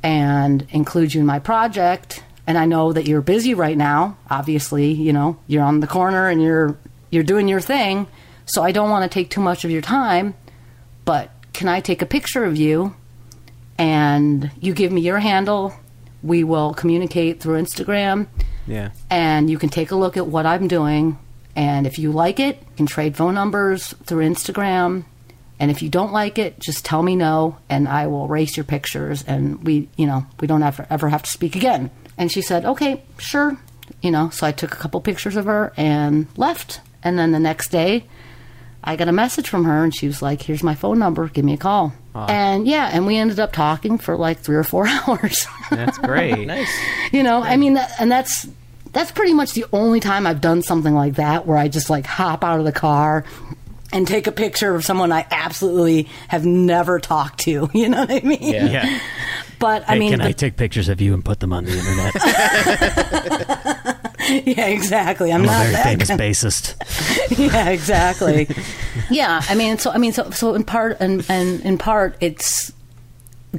and include you in my project. And I know that you're busy right now. Obviously, you know, you're on the corner and you're you're doing your thing. So I don't want to take too much of your time, but can I take a picture of you and you give me your handle? We will communicate through Instagram yeah. and you can take a look at what I'm doing. And if you like it, you can trade phone numbers through Instagram. And if you don't like it, just tell me no, and I will erase your pictures, and we, you know, we don't ever ever have to speak again. And she said, "Okay, sure," you know. So I took a couple pictures of her and left. And then the next day, I got a message from her, and she was like, "Here's my phone number. Give me a call." And yeah, and we ended up talking for like three or four hours. That's great. Nice. you know i mean that, and that's that's pretty much the only time i've done something like that where i just like hop out of the car and take a picture of someone i absolutely have never talked to you know what i mean Yeah. Yeah. but i mean can I take pictures of you and put them on the internet? yeah exactly i'm, I'm a not very that famous kind- bassist. yeah exactly yeah i mean so i mean so so in part and and in part it's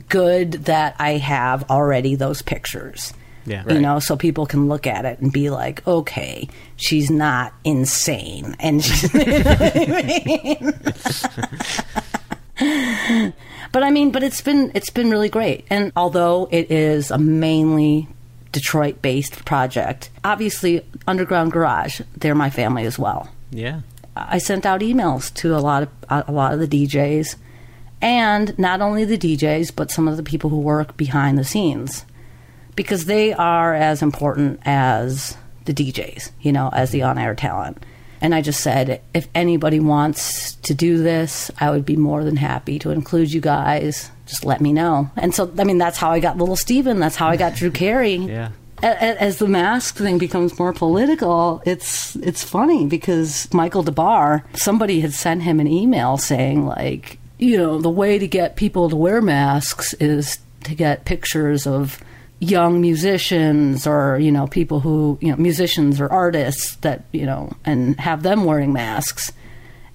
good that i have already those pictures Yeah. You Right. know, so people can look at it and be like, okay, she's not insane. And she's, you know what I mean? but I mean, but it's been it's been really great. And although it is a mainly Detroit based project, obviously Underground Garage, they're my family as well. Yeah. I sent out emails to a lot of a lot of the DJs, and not only the DJs, but some of the people who work behind the scenes, because they are as important as the DJs, you know, as the on-air talent. And I just said, if anybody wants to do this, I would be more than happy to include you guys. Just let me know. And so, I mean, that's how I got Little Steven. That's how I got Drew Carey Yeah. as the mask thing becomes more political, it's it's funny because Michael Des Barres, somebody had sent him an email saying like, you know, the way to get people to wear masks is to get pictures of young musicians or you know people who you know musicians or artists that you know and have them wearing masks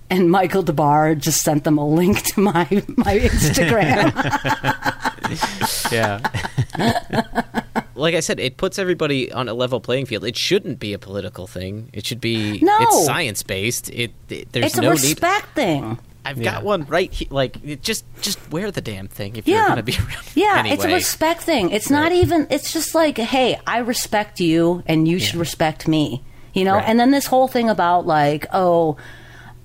and Michael Des Barres just sent them a link to my my Instagram. Yeah. like I said, it puts everybody on a level playing field. It shouldn't be a political thing. It should be. No. it's science based. It, it there's it's a no need. respect thing. I've Yeah. got one right here. Like just just wear the damn thing if you're gonna be around. Yeah, anyway. it's a respect thing. It's not even. It's just like, hey, I respect you, and you should respect me. You know. Right. And then this whole thing about like, oh,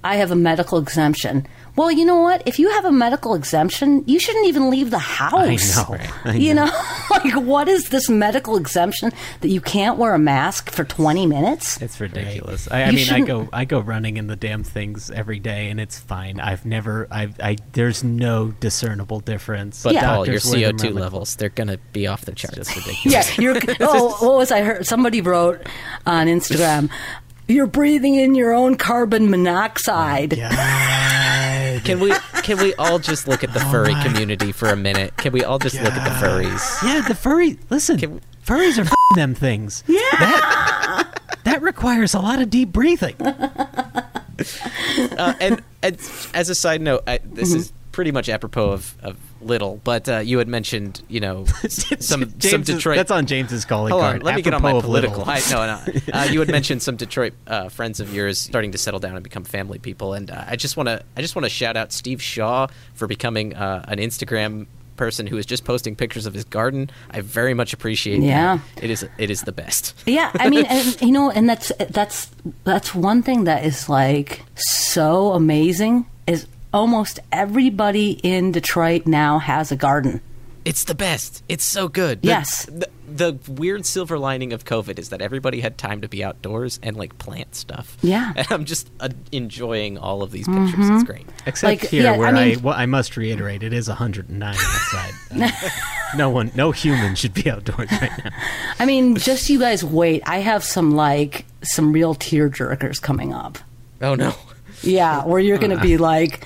I have a medical exemption. Well, you know what? If you have a medical exemption, you shouldn't even leave the house. I know. I You know. know, like what is this medical exemption that you can't wear a mask for twenty minutes? It's ridiculous. I, I mean, I shouldn't- go I go running in the damn things every day, and it's fine. I've never I've I there's no discernible difference. But Yeah. Paul, your Doctors wear them CO2 around levels, they're gonna be off the clock. charts. It's just ridiculous. Yeah, you're. oh, what was I heard? Somebody wrote on Instagram, "You're breathing in your own carbon monoxide." God. Can we can we all just look at the furry Oh community for a minute? Can we all just look at the furries? Yeah, the furry. Listen, Can we- furries are f***ing them things. Yeah. That, that requires a lot of deep breathing. Uh, and, and as a side note, I, this is pretty much apropos of, of little, but uh, you had mentioned you know some some James's- Detroit. That's on James's calling Hold card. on, let me get on my political. little. I, no, no. Uh, you had mentioned some Detroit uh, friends of yours starting to settle down and become family people, and uh, I just want to I just want to shout out Steve Shaw for becoming uh, an Instagram person who is just posting pictures of his garden. I very much appreciate. Yeah. that. it is it is the best. Yeah, I mean, and, you know, and that's that's that's one thing that is like so amazing is almost everybody in Detroit now has a garden. It's the best. It's so good. The- Yes. The, the weird silver lining of COVID is that everybody had time to be outdoors and like plant stuff. Yeah. Mm-hmm. And I'm just uh, enjoying all of these pictures. It's great. Except Like, here, yeah, where I, mean- well, I must reiterate, it is 109 outside. Uh, no one, no human should be outdoors right now. I mean, just you guys wait. I have some like some real tear jerkers coming up. Oh no. Yeah, where you're going to be like,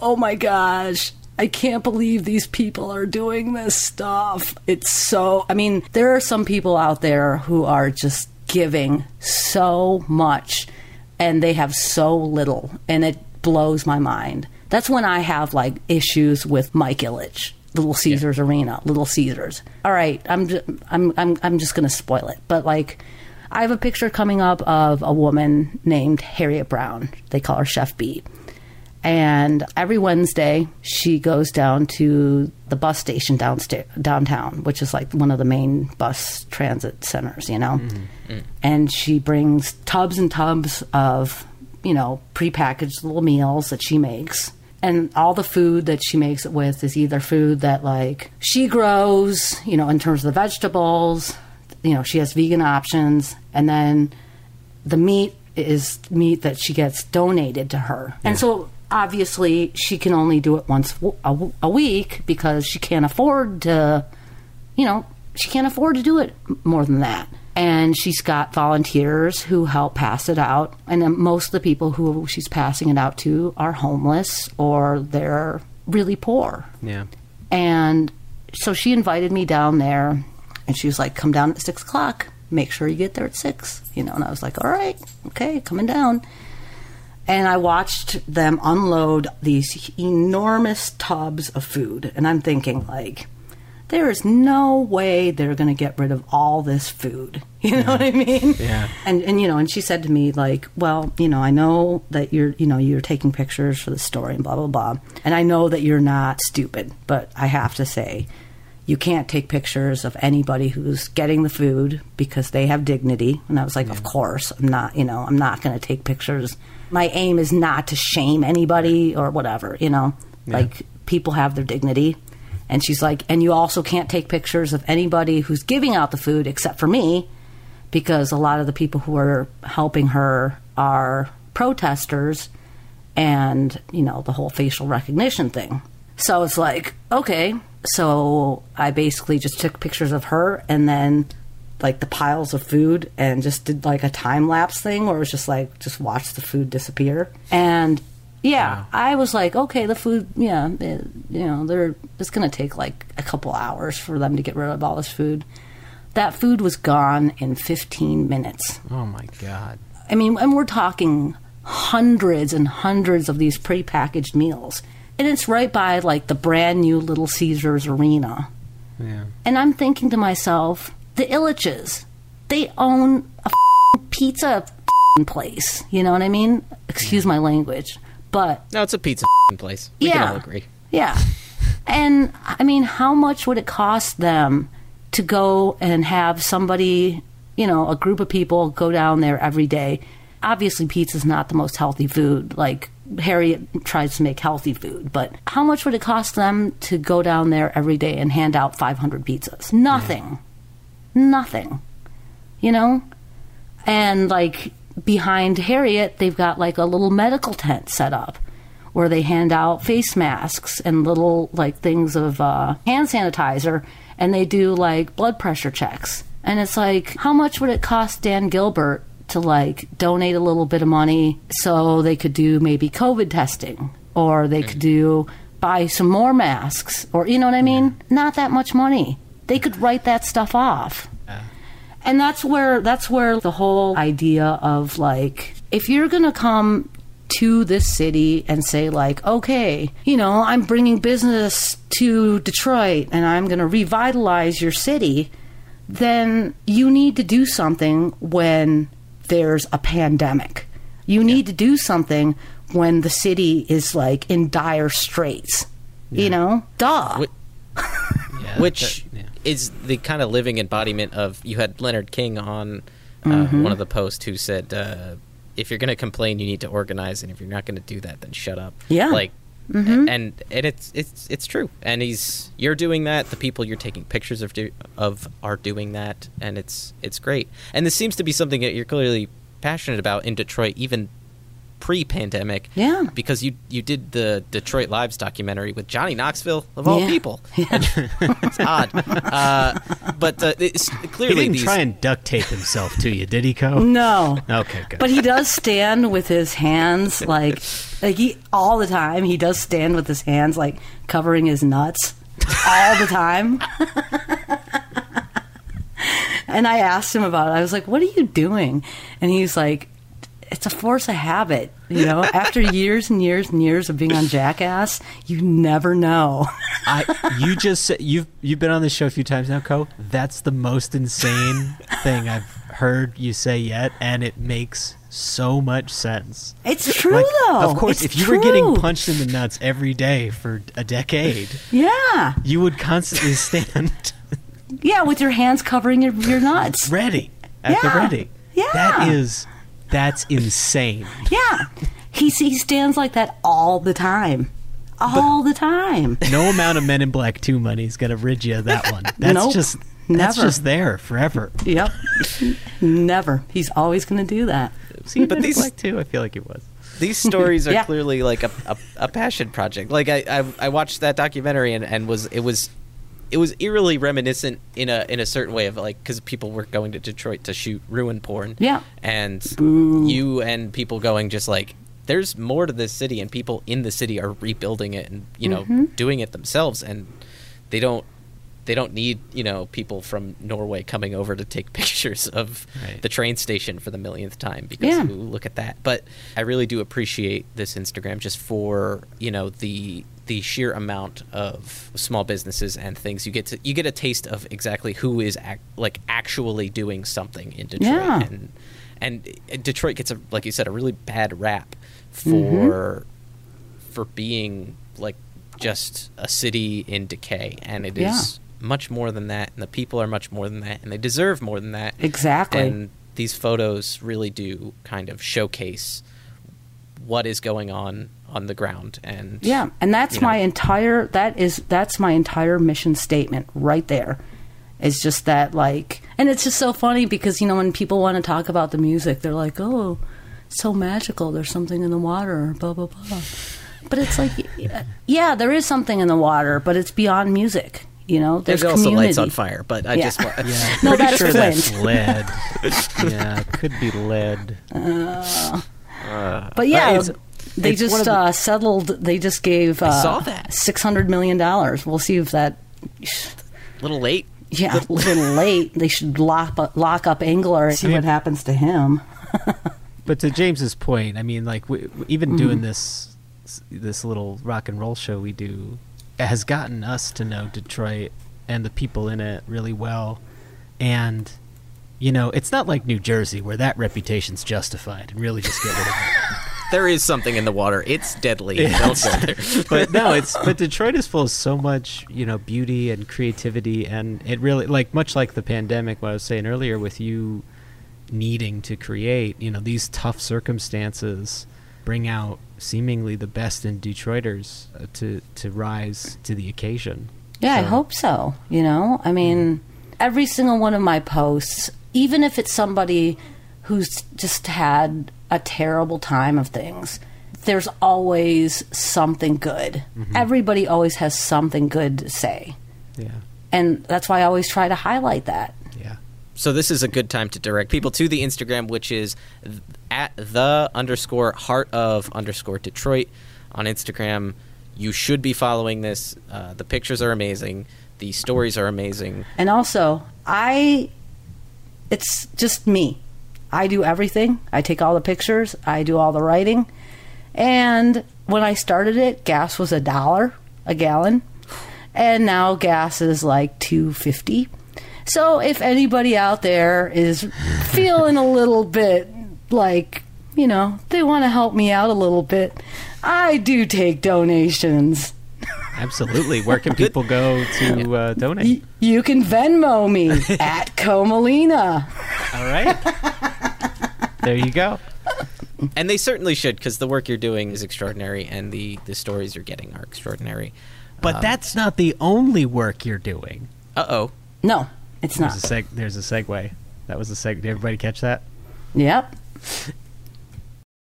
"Oh my gosh, I can't believe these people are doing this stuff." It's so I mean, there are some people out there who are just giving so much and they have so little and it blows my mind. That's when I have like issues with Mike Ilitch. Little Caesars Arena, Little Caesars. All right, I'm just, I'm I'm I'm just going to spoil it. But like I have a picture coming up of a woman named Harriet Brown. They call her Chef B. And every Wednesday, she goes down to the bus station downstairs, downtown, which is like one of the main bus transit centers, you know? Mm-hmm. Mm. And she brings tubs and tubs of, you know, prepackaged little meals that she makes. And all the food that she makes it with is either food that, like, she grows, you know, in terms of the vegetables, you know, she has vegan options. And then the meat is meat that she gets donated to her. And so obviously she can only do it once a week because she can't afford to, you know, she can't afford to do it more than that. And she's got volunteers who help pass it out. And then most of the people who she's passing it out to are homeless or they're really poor. Yeah. And so she invited me down there, and she was like, "Come down at six o'clock. Make sure you get there at 6. You know, and I was like, "All right, okay, coming down." And I watched them unload these enormous tubs of food, and I'm thinking, like, there is no way they're going to get rid of all this food. You know what I mean? Yeah. And and you know, and she said to me like, "Well, you know, I know that you're, you know, you're taking pictures for the story and blah blah blah, and I know that you're not stupid, but I have to say, you can't take pictures of anybody who's getting the food because they have dignity." And I was like, "Of course, I'm not, you know, I'm not going to take pictures. My aim is not to shame anybody or whatever, you know. Like people have their dignity." And she's like, "And you also can't take pictures of anybody who's giving out the food except for me." because a lot of the people who are helping her are protesters and, you know, the whole facial recognition thing. So it's like, okay. So I basically just took pictures of her and then like the piles of food and just did like a time lapse thing where it was just like, just watch the food disappear. And yeah, I was like, okay, the food, yeah, it, you know, they're, it's going to take like a couple hours for them to get rid of all this food. That food was gone in 15 minutes. Oh my god. I mean, and we're talking hundreds and hundreds of these prepackaged meals. And it's right by like the brand new Little Caesars Arena. Yeah. And I'm thinking to myself, the Ilitches, they own a pizza place. You know what I mean? Excuse my language. But No, it's a pizza place. We Yeah. can all agree. yeah. And I mean, how much would it cost them to go and have somebody, you know, a group of people go down there every day? Obviously, pizza's not the most healthy food. Like, Harriet tries to make healthy food, but how much would it cost them to go down there every day and hand out 500 pizzas? Nothing. Nothing. You know? And like behind Harriet, they've got like a little medical tent set up where they hand out face masks and little like things of uh, hand sanitizer and they do like blood pressure checks. And it's like, how much would it cost Dan Gilbert to like donate a little bit of money so they could do maybe COVID testing or they could do buy some more masks or, you know what I mean? Not that much money. They could write that stuff off. And that's where that's where the whole idea of like if you're going to come to this city and say like okay you know i'm bringing business to detroit and i'm going to revitalize your city then you need to do something when there's a pandemic you need to do something when the city is like in dire straits you know duh Wh- Yeah, which that- yeah. is the kind of living embodiment of you had Leonard King on uh, Mm-hmm. one of the posts who said uh, if you're going to complain you need to organize and if you're not going to do that then shut up Yeah. like Mm-hmm. and and it's it's it's true. And he's you're doing that. The people you're taking pictures of do, of are doing that. And it's it's great. And this seems to be something that you're clearly passionate about in Detroit even pre-pandemic Yeah. because you you did the Detroit Lives documentary with Johnny Knoxville of all Yeah. people it's odd uh, but uh, it's He didn't these try and duct tape himself to you, did he, Ko? no Okay, good. But he does stand with his hands like like he all the time. He does stand with his hands like covering his nuts all the time. and I asked him about it. I was like, "What are you doing?" And he's like, "It's a force of habit, you know. After years and years and years of being on Jackass, you never know." I you just said you've you've been on this show a few times now, Ko. That's the most insane thing I've heard you say yet, and it makes so much sense. It's true Like, though. of course, It's if you were getting punched in the nuts every day for a decade, yeah, you would constantly stand yeah, with your hands covering your, your nuts. ready at the ready. Yeah. That is that's insane. Yeah. He, he stands like that all the time. All the time. No amount of Men in Black 2 money is going to rid you of that one. That's Nope. just that's Never. just there forever. Yep. Never. He's always going to do that. See, but Men in these- Black 2, I feel like it was. these stories are Yeah. clearly like a, a, a passion project. Like I, I I watched that documentary and, and was it was it was eerily reminiscent in a in a certain way of like because people were going to Detroit to shoot ruin porn. Yeah. and you and people going just like there's more to this city and people in the city are rebuilding it and you know Mm-hmm. doing it themselves and they don't they don't need you know people from Norway coming over to take pictures of Right. the train station for the millionth time because Yeah. ooh, look at that. But I really do appreciate this Instagram just for you know the the sheer amount of small businesses and things you get to you get a taste of exactly who is ac- like actually doing something in Detroit Yeah. and and Detroit gets a like you said a really bad rap Mm-hmm. for for being like just a city in decay and it is Yeah. much more than that and the people are much more than that and they deserve more than that Exactly. and these photos really do kind of showcase what is going on on the ground and Yeah, and that's you know, my entire that is that's my entire mission statement right there. It's just that like and it's just so funny because you know when people want to talk about the music they're like, "Oh, it's so magical. There's something in the water, blah blah blah." But it's like yeah, there is something in the water, but it's beyond music, you know? There's, there's also community. lights on fire but i Yeah. just want Yeah, No, that's sure Flint. that's lead. yeah, it could be lead. Uh. Uh, but yeah, it's- they it's just the- uh, settled. They just gave uh, saw that. six hundred million dollars. We'll see if that. little late Yeah, a little late. They should lock up, lock up Engler and see what happens to him. But to James's point, I mean, like we, even doing this this little rock and roll show we do has gotten us to know Detroit and the people in it really well, and you know, it's not like New Jersey where that reputation's justified and really just get rid of it. There is something in the water it's deadly don't but no, it's but Detroit is full of so much you know beauty and creativity, and it really like much like the pandemic. What I was saying earlier with you needing to create, you know, these tough circumstances bring out seemingly the best in Detroiters uh, to to rise to the occasion. Yeah, I hope so. You know, I mean, every single one of my posts, even if it's somebody who's just had a terrible time of things, there's always something good. Everybody always has something good to say. Yeah, And that's why I always try to highlight that. yeah. So this is a good time to direct people to the Instagram, which is at the underscore heart of underscore Detroit on Instagram. You should be following this. Uh, the pictures are amazing. The stories are amazing. And also, I it's just me. I do everything. I take all the pictures, I do all the writing. And when I started it, gas was a dollar a gallon. And now gas is like 250. So if anybody out there is feeling a little bit like, you know, they want to help me out a little bit, I do take donations. Absolutely. Where can people go to uh, donate? Y- you can Venmo me at Ko Melina. All right. there you go. And they certainly should, because the work you're doing is extraordinary, and the, the stories you're getting are extraordinary. But that's not the only work you're doing. Uh oh. No, it's not. There's a seg- There's a segue. That was a seg. Did everybody catch that? Yep.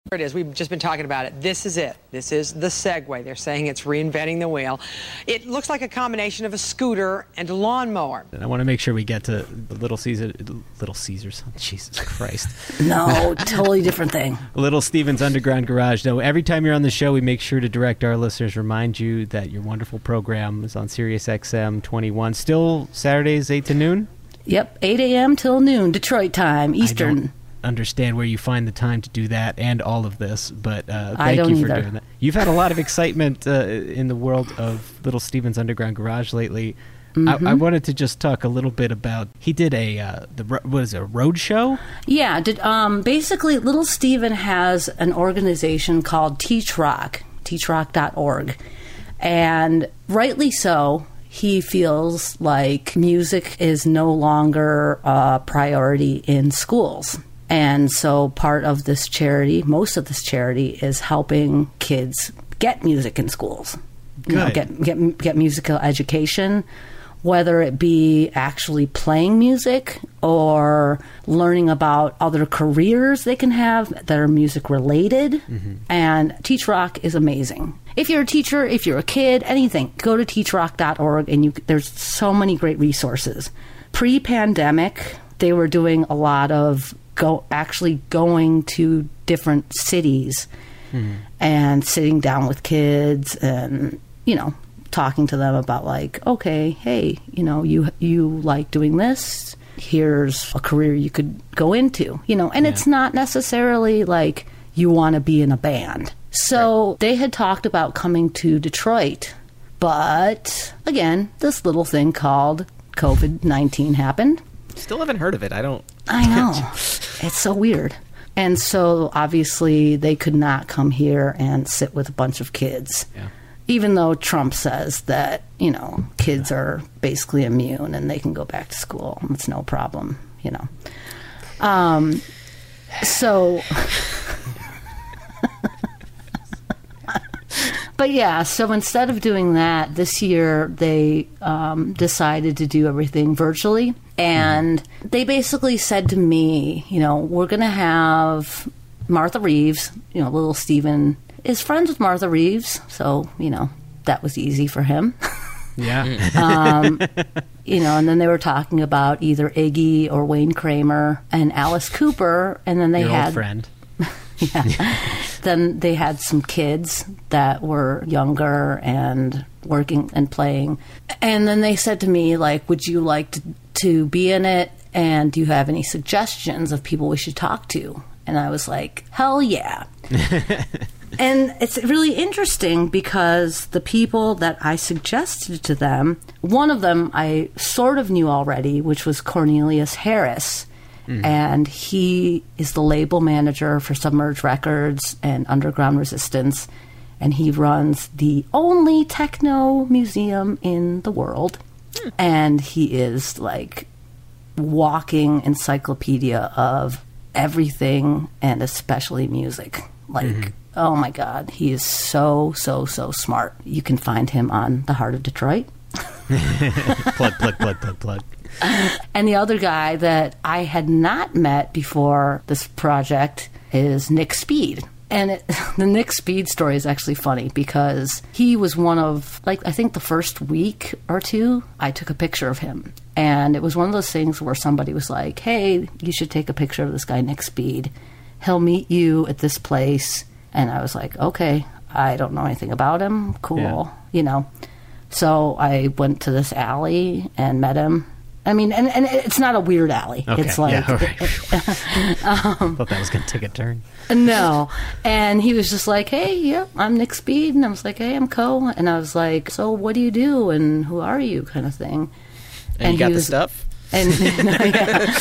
Here it is. We've just been talking about it. This is it. This is the Segway. They're saying it's reinventing the wheel. It looks like a combination of a scooter and a lawnmower. And I want to make sure we get to Little Caesar, Little Caesars. Jesus Christ, No, totally different thing. Little Steven's Underground Garage. No, every time you're on the show, we make sure to direct our listeners, remind you that your wonderful program is on Sirius XM 21, still Saturdays eight to noon. Yep, 8 a.m. till noon, Detroit time, I Eastern. Understand where you find the time to do that and all of this, but uh, thank you for either. doing that. You've had a lot of excitement uh, in the world of Little Steven's Underground Garage lately. I, I Mm-hmm. wanted to just talk a little bit about. He did a uh, the what is it, a road show? Yeah, did, um, basically, Little Steven has an organization called Teach Rock, teachrock.org. And rightly so, he feels like music is no longer a priority in schools. And so part of this charity, most of this charity, is helping kids get music in schools. You know, get, get, get musical education, whether it be actually playing music or learning about other careers they can have that are music related. Mm-hmm. And Teach Rock is amazing. If you're a teacher, if you're a kid, anything, go to teachrock.org and you there's so many great resources. Pre-pandemic, they were doing a lot of go actually going to different cities hmm. and sitting down with kids and you know talking to them about like okay hey you know you you like doing this. Here's a career you could go into you know and it's not necessarily like you want to be in a band. So they had talked about coming to Detroit, but again, this little thing called COVID 19 happened. Still haven't heard of it. I don't. I know. it's so weird. And so obviously they could not come here and sit with a bunch of kids. Yeah. Even though Trump says that, you know, kids are basically immune and they can go back to school. It's no problem, you know. Um, so. but yeah, so instead of doing that, this year they um, decided to do everything virtually. And they basically said to me, you know, we're going to have Martha Reeves, you know, little Steven is friends with Martha Reeves. So, you know, that was easy for him. Yeah. um, you know, and then they were talking about either Iggy or Wayne Kramer and Alice Cooper. And then they Your had friend. yeah. then they had some kids that were younger and working and playing. And then they said to me, like, would you like to, to be in it? And do you have any suggestions of people we should talk to? And I was like, hell yeah. and it's really interesting because the people that I suggested to them, one of them I sort of knew already, which was Cornelius Harris mm-hmm. and he is the label manager for Submerge Records and Underground Resistance, and he runs the only techno museum in the world, and he is like walking encyclopedia of everything and especially music. Like, mm-hmm. oh my God, he is so so so smart. You can find him on the Heart of Detroit. plug, plug, plug, plug, plug. And the other guy that I had not met before this project is Nick Speed. And it, the Nick Speed story is actually funny because he was one of, like, I think the first week or two, I took a picture of him. And it was one of those things where somebody was like, hey, you should take a picture of this guy, Nick Speed. He'll meet you at this place. And I was like, okay, I don't know anything about him. Cool. Yeah. You know. So I went to this alley and met him. I mean, and, and it's not a weird alley. Okay. It's like, yeah, all right. Um, Thought that was going to take a turn. no. And he was just like, hey, yeah, I'm Nick Speed. And I was like, hey, I'm Ko. And I was like, so what do you do and who are you kind of thing. And, you got he the was- stuff. And, yeah.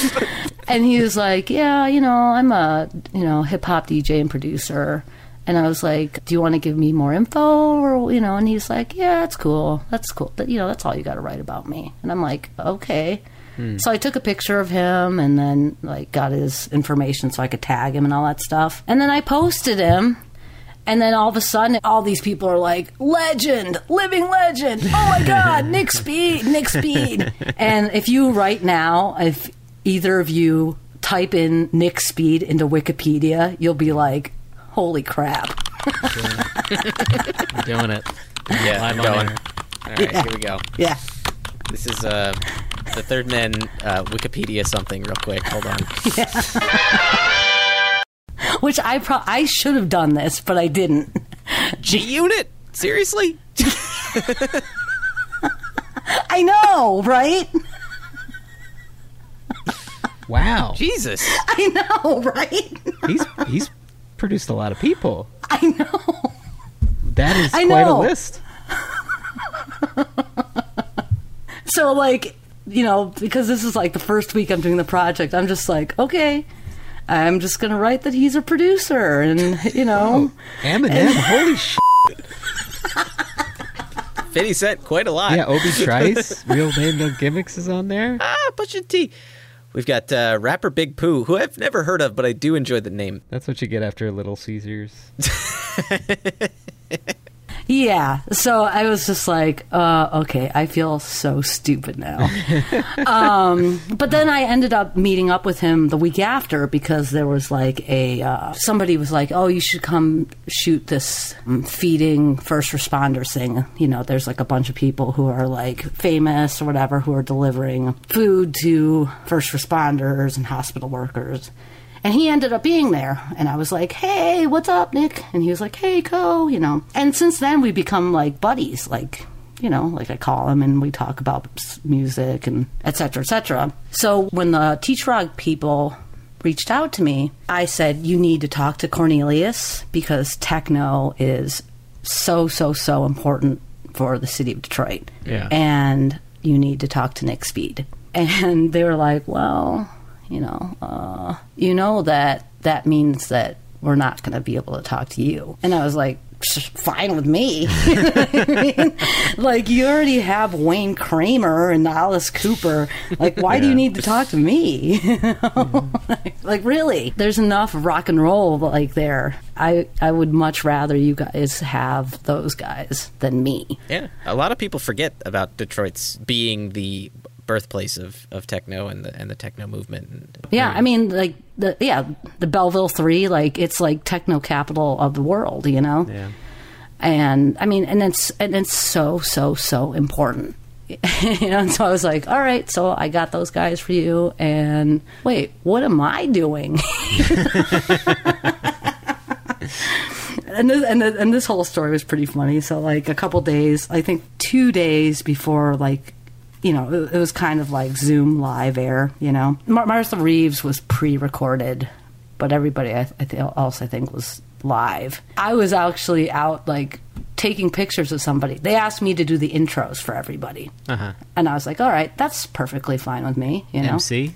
and he was like, yeah, you know, I'm a, you know, hip hop DJ and producer. And I was like, do you want to give me more info or, you know, and he's like, yeah, that's cool. That's cool. But, you know, that's all you got to write about me. And I'm like, okay. Hmm. So I took a picture of him and then like got his information so I could tag him and all that stuff. And then I posted him. And then all of a sudden, all these people are like, legend, living legend. Oh my God, Nick Speed, Nick Speed. and if you right now, if either of you type in Nick Speed into Wikipedia, you'll be like, holy crap. I'm Doing it. Yeah, I'm on going. air. All right, here we go. Yeah. This is uh, the third men uh, Wikipedia something real quick. Hold on. Yeah. Which I pro- I should have done this, but I didn't. G Unit? Seriously? I know, right? Wow. Jesus. I know, right? He's he's produced a lot of people. I know. That is I quite know. a list. So, like, you know, because this is like the first week I'm doing the project, I'm just like, okay, I'm just going to write that he's a producer and, you know. Eminem, holy shit. 50 Cent, quite a lot. Yeah, Obi Trice, real name no gimmicks is on there. Ah, Pusha T. We've got uh, rapper Big Pooh, who I've never heard of, but I do enjoy the name. That's what you get after Little Caesars. Yeah. So I was just like, uh, okay, I feel so stupid now. um, but then I ended up meeting up with him the week after because there was like a uh, somebody was like, oh, you should come shoot this um, feeding first responders thing. You know, there's like a bunch of people who are like famous or whatever who are delivering food to first responders and hospital workers. And he ended up being there. And I was like, hey, what's up, Nick? And he was like, hey, Ko, you know. And since then, we become like buddies. Like, you know, like I call him and we talk about music and et cetera, et cetera. So when the Teach Rock people reached out to me, I said, You need to talk to Cornelius because techno is so, so, so important for the city of Detroit. Yeah. And you need to talk to Nick Speed. And they were like, Well, you know, uh, you know that that means that we're not going to be able to talk to you. And I was like, fine with me. I mean, like you already have Wayne Kramer and Alice Cooper. Like, why do you need to talk to me? You know? like, really? There's enough rock and roll like there. I I would much rather you guys have those guys than me. Yeah, a lot of people forget about Detroit's being the birthplace of, of techno and the and the techno movement. And, Yeah, I mean, like the yeah, the Belleville Three, like it's like techno capital of the world, you know. Yeah. And I mean, and it's and it's so so so important. you know, and so I was like, all right, so I got those guys for you. And wait, what am I doing? and this, and, and this whole story was pretty funny. So like a couple days, I think two days before like you know, it, it was kind of like Zoom live air, you know. Mar- Martha Reeves was pre recorded, but everybody I, I th- else, I think, was live. I was actually out, like, taking pictures of somebody. They asked me to do the intros for everybody. Uh-huh. And I was like, all right, that's perfectly fine with me, you know. MC?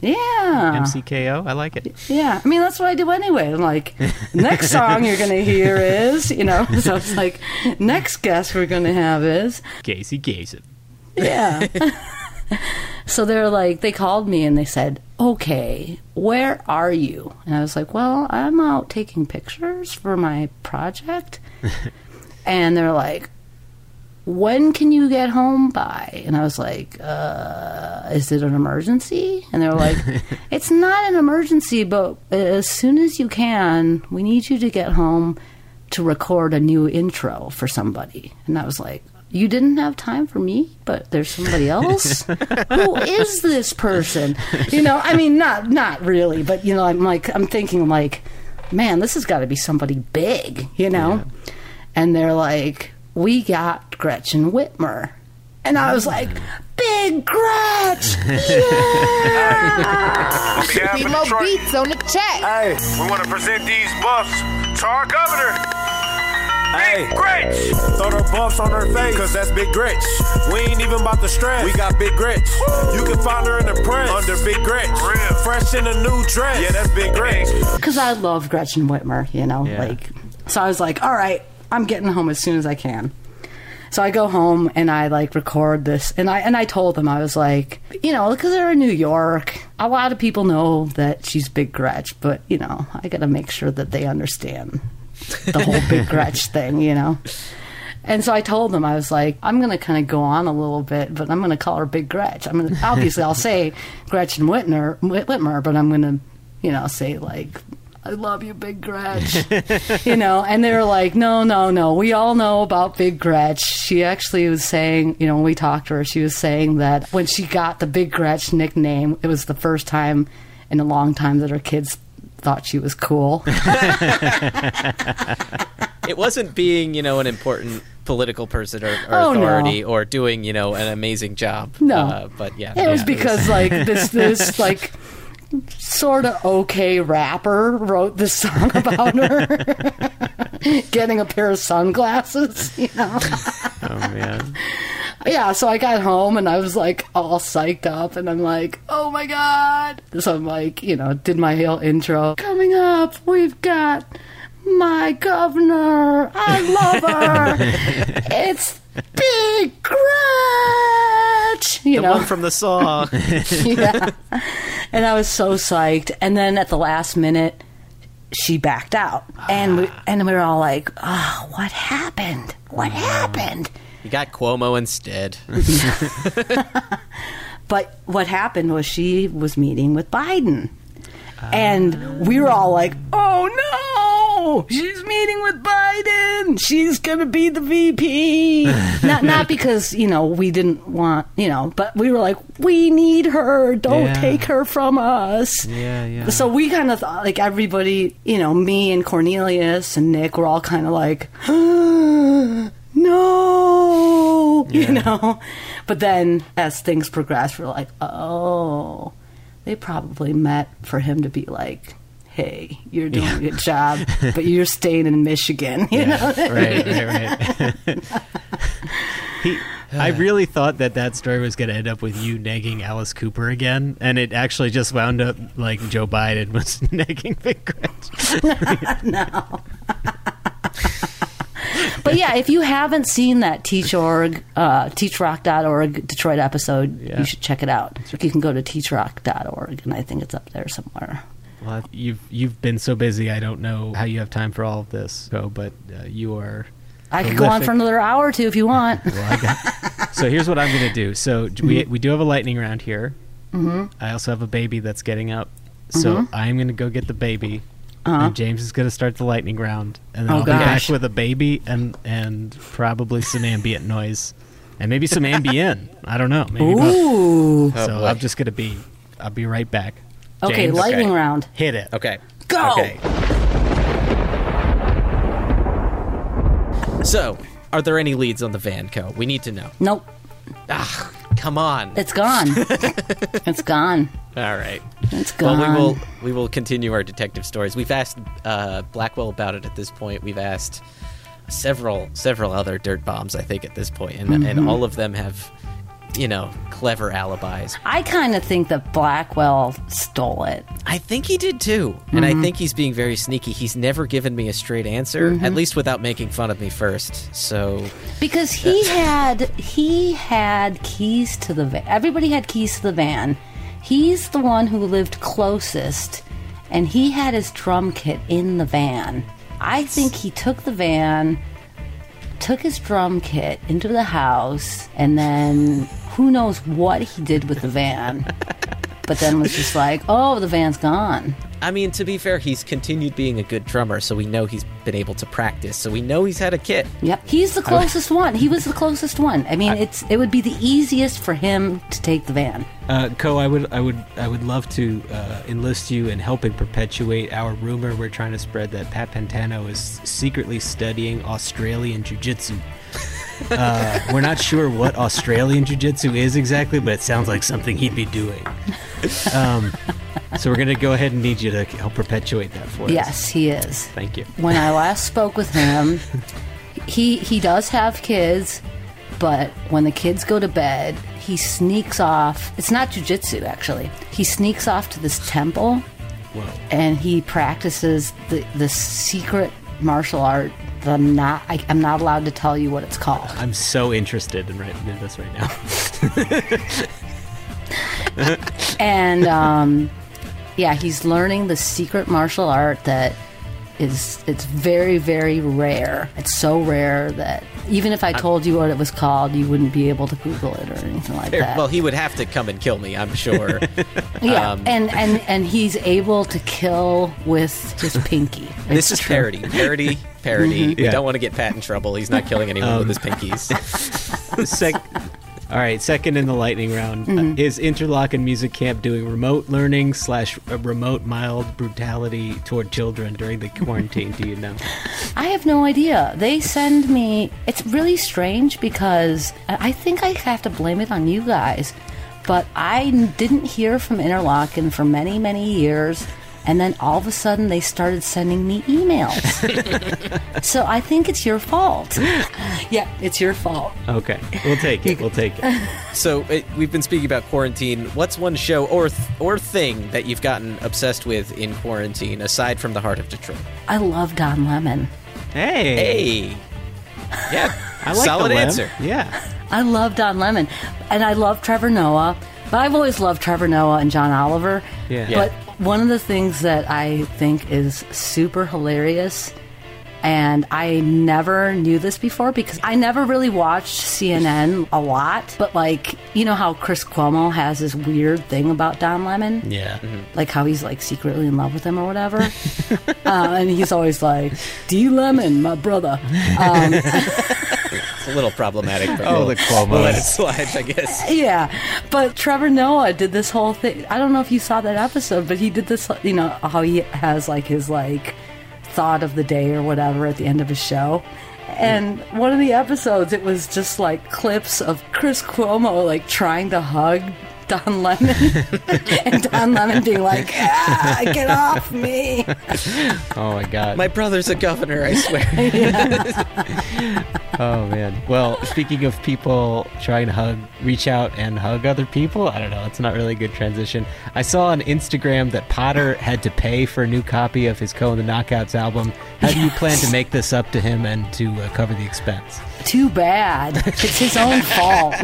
Yeah. MCKO? I like it. Yeah, I mean that's what I do anyway. I'm like, next song you're gonna hear is, you know. So it's like, next guest we're gonna have is, Casey Kasem. Yeah. so they're like, they called me and they said, okay, where are you? And I was like, well, I'm out taking pictures for my project. and they're like, when can you get home by? And I was like, uh, is it an emergency? And they're like, it's not an emergency, but as soon as you can, we need you to get home to record a new intro for somebody. And I was like, you didn't have time for me, but there's somebody else. Who is this person? You know, I mean, not not really, but you know, I'm like, I'm thinking like, man, this has got to be somebody big, you know. And they're like, we got Gretchen Whitmer, and I was like, big Gretch, yeah. Be more beats on the check. Hey, we want to present these buffs to our governor. Hey, Gretch! Throw the buffs on her face, cause that's Big Gretch. We ain't even about to stress. We got Big Gretch. You can find her in the press under Big Gretch. Fresh in a new dress. Yeah, that's Big Gretch. because I love Gretchen Whitmer, you know, like so I was like, all right, I'm getting home as soon as I can. So I go home and I like record this, and I and I told them I was like, you know, because they're in New York, a lot of people know that she's Big Gretch, but you know, I got to make sure that they understand the whole Big Gretch thing, you know. And so I told them I was like, I'm going to kind of go on a little bit, but I'm going to call her Big Gretch. I'm going to obviously I'll say Gretchen Whitner, Whit- Whitmer, but I'm going to, you know, say like, I love you, Big Gretch. you know, and they were like, no, no, no. We all know about Big Gretch. She actually was saying, you know, when we talked to her, she was saying that when she got the Big Gretch nickname, it was the first time in a long time that her kids thought she was cool. it wasn't being, you know, an important political person or, or Oh, no. authority or doing, you know, an amazing job. No. Uh, but yeah. It was yeah, because like this this like sort of okay rapper wrote this song about her getting a pair of sunglasses, you know. Oh man. yeah, so I got home and I was like all psyched up and I'm like, "Oh my god." So I'm like, you know, did my whole intro. Coming up, we've got my governor. I love her. it's Big Gretch. You the know, one from the saw. yeah. And I was so psyched. And then at the last minute, she backed out, and we ah. and we were all like, "Oh, what happened? What happened?" You got Cuomo instead. But what happened was she was meeting with Biden. And we were all like, oh no, she's meeting with Biden. She's going to be the VP. not, not because, you know, we didn't want, you know, but we were like, we need her. Don't Yeah. take her from us. Yeah, yeah. So we kind of thought, like, everybody, you know, me and Cornelius and Nick were all kind of like, no, you know. But then as things progressed, we're like, oh, they probably met for him to be like, "Hey, you're doing a good job, but you're staying in Michigan." You know, right, right, right. he, I really thought that that story was going to end up with you nagging Alice Cooper again, and it actually just wound up like Joe Biden was nagging Big Grinch. no. But yeah, if you haven't seen that teach.org, uh, teachrock.org Detroit episode, Yeah. you should check it out. You can go to teachrock.org, and I think it's up there somewhere. Well, you've you've been so busy. I don't know how you have time for all of this, so but uh, you are. I could go on for another hour or two if you want. Well, got- so here's what I'm going to do. So we we do have a lightning round here. hmm I also have a baby that's getting up. So Mhm. I'm going to go get the baby. Uh-huh. And James is going to start the lightning round. And then Oh, I'll be back with a baby and and probably some ambient noise. And maybe some ambient. I don't know. Maybe both. Ooh. Oh, so boy. I'm just going to be I'll be right back. Okay, James? lightning round. Hit it. Okay. Go! Okay. So, are there any leads on the van, Ko? We need to know. Nope, Ah, come on. it's gone. it's gone. All right. It's Well, gone. we will we will continue our detective stories. We've asked uh, Blackwell about it at this point. We've asked several several other Dirtbombs, I think, at this point, and Mm-hmm. and all of them have, you know, clever alibis. I kind of think that Blackwell stole it. I think he did too, and Mm-hmm. I think he's being very sneaky. He's never given me a straight answer, Mm-hmm. at least without making fun of me first. So Because he had he had keys to the van. Everybody had keys to the van. He's the one who lived closest, and he had his drum kit in the van. I think he took the van, took his drum kit into the house, and then who knows what he did with the van. but then was just like, "Oh, the van's gone." I mean, to be fair, he's continued being a good drummer, so we know he's been able to practice. So we know he's had a kit. Yep, he's the closest one. He was the closest one. I mean, it's it would be the easiest for him to take the van. Uh, Ko, I would, I would, I would love to uh, enlist you in helping perpetuate our rumor we're trying to spread that Pat Pantano is secretly studying Australian Jiu-Jitsu. Uh, we're not sure what Australian Jiu-Jitsu is exactly, but it sounds like something he'd be doing. Um, so we're gonna go ahead and need you to help perpetuate that for us. Yes, he is. Thank you. When I last spoke with him, he he does have kids, but when the kids go to bed, he sneaks off. It's not jujitsu actually. He sneaks off to this temple Whoa. and he practices the the secret martial art that I'm not I, I'm not allowed to tell you what it's called. I'm so interested in, right, in this right now. and um, yeah, he's learning the secret martial art that is it's very very rare. It's so rare that even if I told you what it was called, you wouldn't be able to Google it or anything like that. Well, he would have to come and kill me, I'm sure. yeah, um, and and and he's able to kill with his pinky. this is true. parody, parody, parody. We Yeah. don't want to get Pat in trouble. He's not killing anyone with his pinkies. Sec- all right, second in the lightning round Mm-hmm. uh, is Interlochen Music Camp doing remote learning slash uh, remote mild brutality toward children during the quarantine? Do you know? I have no idea. They send me. It's really strange because I I think I have to blame it on you guys. But I didn't hear from Interlochen for many, many years. And then all of a sudden they started sending me emails. so I think it's your fault. yeah, it's your fault. Okay, we'll take it. We'll take it. so it, we've been speaking about quarantine. What's one show or th- or thing that you've gotten obsessed with in quarantine aside from the Heart of Detroit? I love Don Lemon. Hey, Hey, yeah, I like solid the answer. Yeah, I love Don Lemon. And I love Trevor Noah. But I've always loved Trevor Noah and John Oliver. Yeah. But one of the things that I think is super hilarious, and I never knew this before because I never really watched CNN a lot. But, like, you know how Chris Cuomo has this weird thing about Don Lemon? yeah. Like how he's like secretly in love with him or whatever. uh, and he's always like, D Lemon, my brother. Um, It's a little problematic. But Oh, we'll, the Cuomos. we'll let it slide, I guess. Yeah, but Trevor Noah did this whole thing. I don't know if you saw that episode, but he did this. You know how he has like his like thought of the day or whatever at the end of his show. And one of the episodes, it was just like clips of Chris Cuomo like trying to hug Don Lemon, and Don Lemon being like, ah, "Get off me!" Oh my god. My brother's a governor, I swear. Oh man. Well, speaking of people trying to hug, reach out and hug other people, I don't know. It's not really a good transition. I saw on Instagram that Potter had to pay for a new copy of his Ko and the Knockouts album. How do you plan to make this up to him and to uh, cover the expense? Too bad. It's his own fault.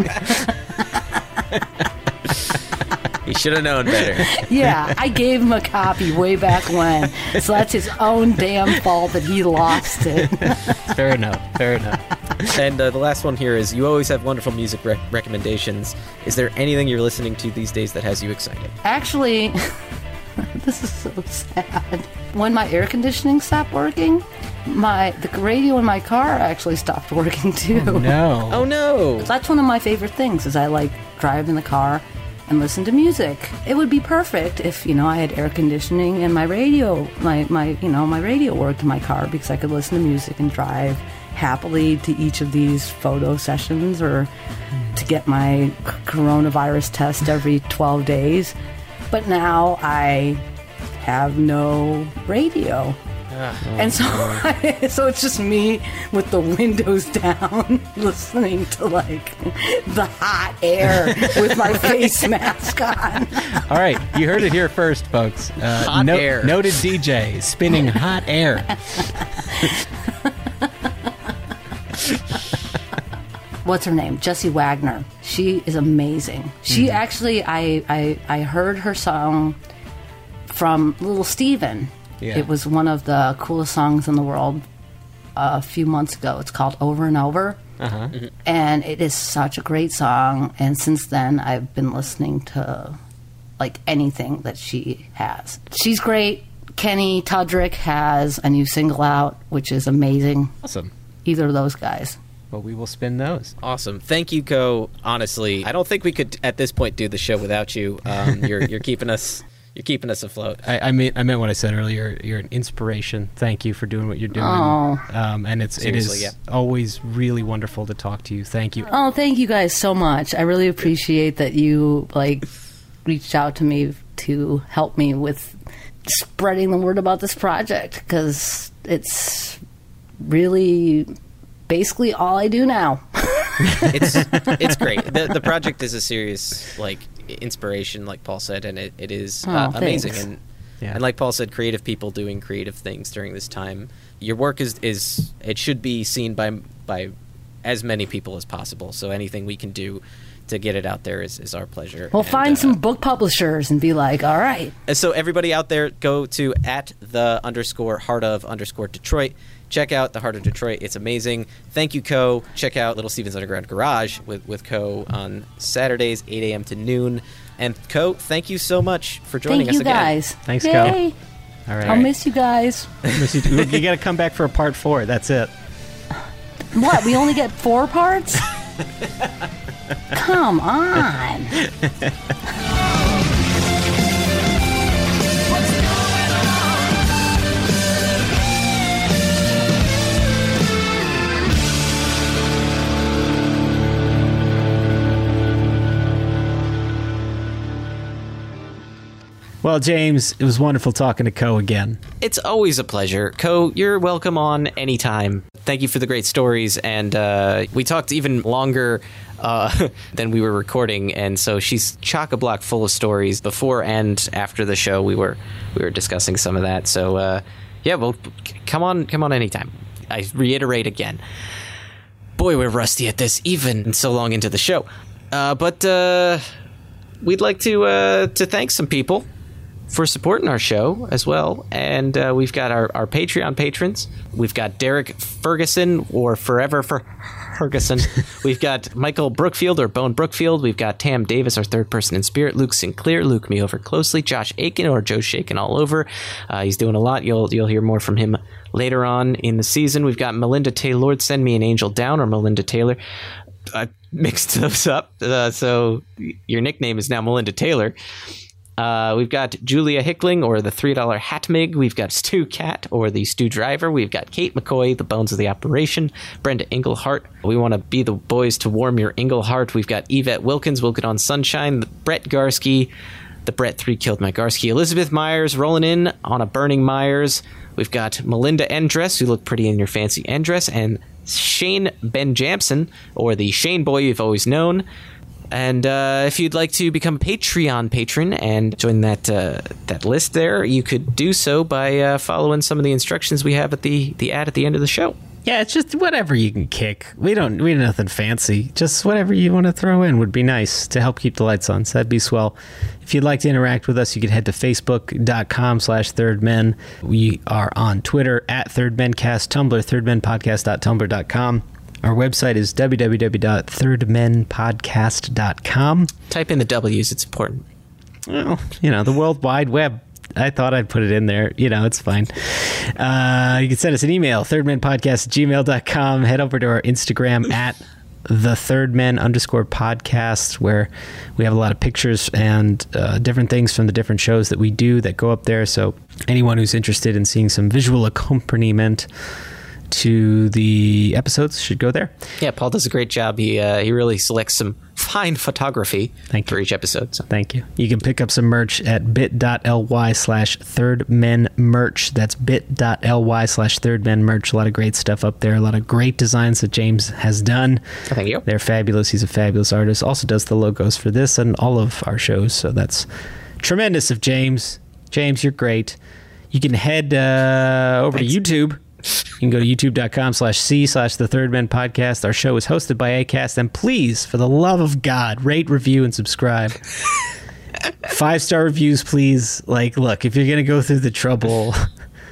He should have known better. yeah, I gave him a copy way back when, so that's his own damn fault that he lost it. Fair enough. Fair enough. And uh, the last one here is you always have wonderful music rec- recommendations. Is there anything you're listening to these days that has you excited? Actually, this is so sad. When my air conditioning stopped working, my the radio in my car actually stopped working too. No. Oh no! That's one of my favorite things. Is I like drive in the car and listen to music. It would be perfect if you know I had air conditioning and my radio, my my you know my radio worked in my car because I could listen to music and drive happily to each of these photo sessions or to get my coronavirus test every 12 days. But now I have no radio. And so, so it's just me with the windows down, listening to like the hot air with my face mask on. All right, you heard it here first, folks. Uh, Hot air. Noted DJ spinning hot air. What's her name? Jessie Wagner. She is amazing. She actually, I, I, I heard her song from Little Steven. Yeah. It was one of the coolest songs in the world a few months ago. It's called Over and Over. Uh-huh. and it is such a great song and since then i've been listening to like anything that she has she's great kenny tudrick has a new single out which is amazing Awesome. either of those guys Well, we will spin those. Awesome. Thank you, Ko. Honestly, I don't think we could at this point do the show without you. Um, you're you're keeping us you're keeping us afloat. I, I mean, I meant what I said earlier. You're an inspiration. Thank you for doing what you're doing. Oh. Um, and it's it Seriously, is yeah. always really wonderful to talk to you. Thank you. oh thank you guys so much i really appreciate that you like reached out to me to help me with spreading the word about this project because it's really basically all i do now it's it's great. The the project is a serious like inspiration, like Paul said, and it, it is uh, Oh, amazing. And Yeah. and like Paul said, creative people doing creative things during this time. Your work is is it should be seen by by as many people as possible. So anything we can do to get it out there is, is our pleasure. We'll And, find uh, some book publishers and be like, all right. So everybody out there, go to at the underscore heart of underscore Detroit. Check out the Heart of Detroit. It's amazing. Thank you, Ko. Check out Little Steven's Underground Garage with, with Ko. on Saturdays, 8 a.m. to noon. And Ko, thank you so much for joining Thank us you again. guys. Thanks, Yay. Ko. All right. I'll miss you guys. Miss you, you got to come back for a part four. That's it. What? We only get four parts? Come on. Well, James, it was wonderful talking to Ko again. It's always a pleasure. Ko, you're welcome on anytime. Thank you for the great stories. And uh, we talked even longer uh, than we were recording. And so she's chock a block full of stories before and after the show. We were we were discussing some of that. So uh, yeah, well, come on, come on anytime. I reiterate again. Boy, we're rusty at this, even so long into the show. Uh, but uh, we'd like to uh, to thank some people for supporting our show as well. And uh, we've got our, our Patreon patrons. We've got Derek Ferguson or Forever for Ferguson. We've got Michael Brookfield or Bone Brookfield. We've got Tam Davis, our third person in spirit. Luke Sinclair, Luke Me Over Closely. Josh Aiken or Joe Shaken all over. Uh, he's doing a lot. You'll you'll hear more from him later on in the season. We've got Melinda Taylor. Send me an angel down or Melinda Taylor. I mixed those up. Uh, so your nickname is now Melinda Taylor. Uh, we've got Julia Hickling or the $3 Hatmig. We've got Stu Cat or the Stu Driver. We've got Kate McCoy, the Bones of the Operation. Brenda Englehart. We want to be the boys to warm your Englehart. We've got Yvette Wilkins, Wilkin on Sunshine. Brett Garsky, the Brett 3 killed my Garsky. Elizabeth Myers rolling in on a Burning Myers. We've got Melinda Endress, who look pretty in your fancy Endress, and Shane Ben Jamson, or the Shane Boy you've always known. And uh, if you'd like to become a Patreon patron and join that uh, that list there, you could do so by uh, following some of the instructions we have at the the ad at the end of the show. Yeah, it's just whatever you can kick. We don't we nothing fancy. Just whatever you want to throw in would be nice to help keep the lights on. So that'd be swell. If you'd like to interact with us, you can head to facebook.com slash third men. We are on Twitter at third Tumblr, thirdmenpodcast.tumblr.com. Our website is www.thirdmenpodcast.com. Type in the W's, it's important. Well, you know, the World Wide Web. I thought I'd put it in there. You know, it's fine. Uh, you can send us an email, thirdmenpodcast gmail.com. Head over to our Instagram at the third men underscore podcast where we have a lot of pictures and uh, different things from the different shows that we do that go up there so anyone who's interested in seeing some visual accompaniment to the episodes should go there Yeah, Paul does a great job. He uh, he really selects some fine photography Thank for each episode. So. Thank you. You can pick up some merch at bit.ly slash third men merch. That's bit.ly slash third men merch. A lot of great stuff up there. A lot of great designs that James has done. Thank you. They're fabulous. He's a fabulous artist. Also does the logos for this and all of our shows. So that's tremendous of James. James, you're great. You can head uh, over to YouTube. You can go to youtube.com slash C slash the third men podcast. Our show is hosted by ACAST. And please, for the love of God, rate, review, and subscribe. Five star reviews, please. Like, look, if you're going to go through the trouble,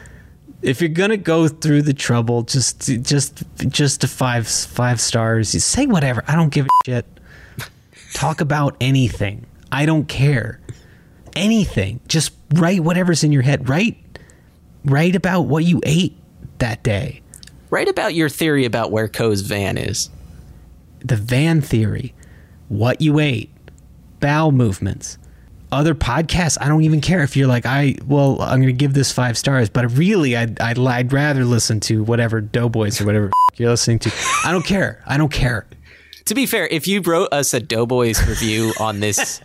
if you're going to go through the trouble, just, just, just to five, five stars, you say whatever. I don't give a shit. Talk about anything. I don't care. Anything. Just write whatever's in your head. Write, write about what you ate that day. Write about your theory about where Ko's van is. the van theory, what you ate, bowel movements, other podcasts. I don't even care if you're like, I well, I'm going to give this five stars, but really, I'd, I'd I'd rather listen to whatever Doughboys or whatever you're listening to. I don't care. I don't care. To be fair, if you wrote us a Doughboys review on this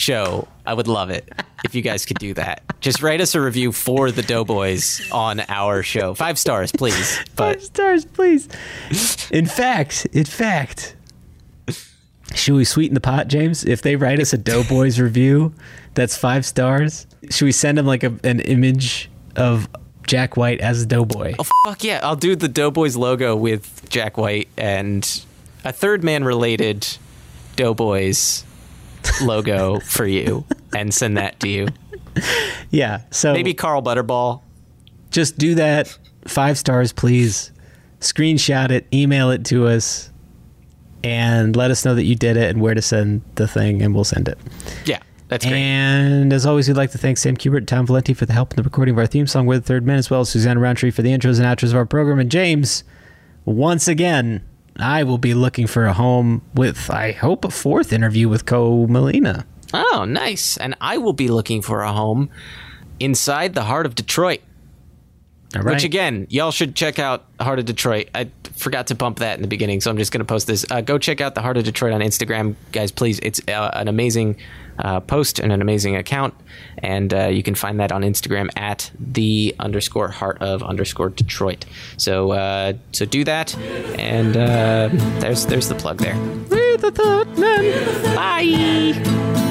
show, I would love it if you guys could do that. Just write us a review for the Doughboys on our show. Five stars, please. Five stars, please. In fact, in fact, should we sweeten the pot, James? If they write us a Doughboys review that's five stars, should we send them like a, an image of Jack White as a Doughboy? oh fuck yeah, I'll do the Doughboys logo with Jack White and a third man related Doughboys logo for you and send that to you. Yeah. So Maybe Carl Butterball. just do that. Five stars, please. Screenshot it, email it to us, and let us know that you did it and where to send the thing, and we'll send it. Yeah, that's great. And as always, we'd like to thank Sam Kubert and Tom Valenti for the help in the recording of our theme song, the Third Men, as well as Susanna Roundtree for the intros and outros of our program. And James, once again, I will be looking for a home with, I hope, a fourth interview with Ko Melina. Oh, nice. And I will be looking for a home inside the heart of Detroit. All right. Which again, y'all should check out Heart of Detroit. I forgot to bump that in the beginning, so I'm just going to post this. Uh, go check out the Heart of Detroit on Instagram, guys. Please, it's uh, an amazing uh, post and an amazing account, and uh, you can find that on Instagram at the underscore Heart of underscore Detroit. So, uh, so do that, and uh, there's there's the plug there. We're the Third Men. Bye.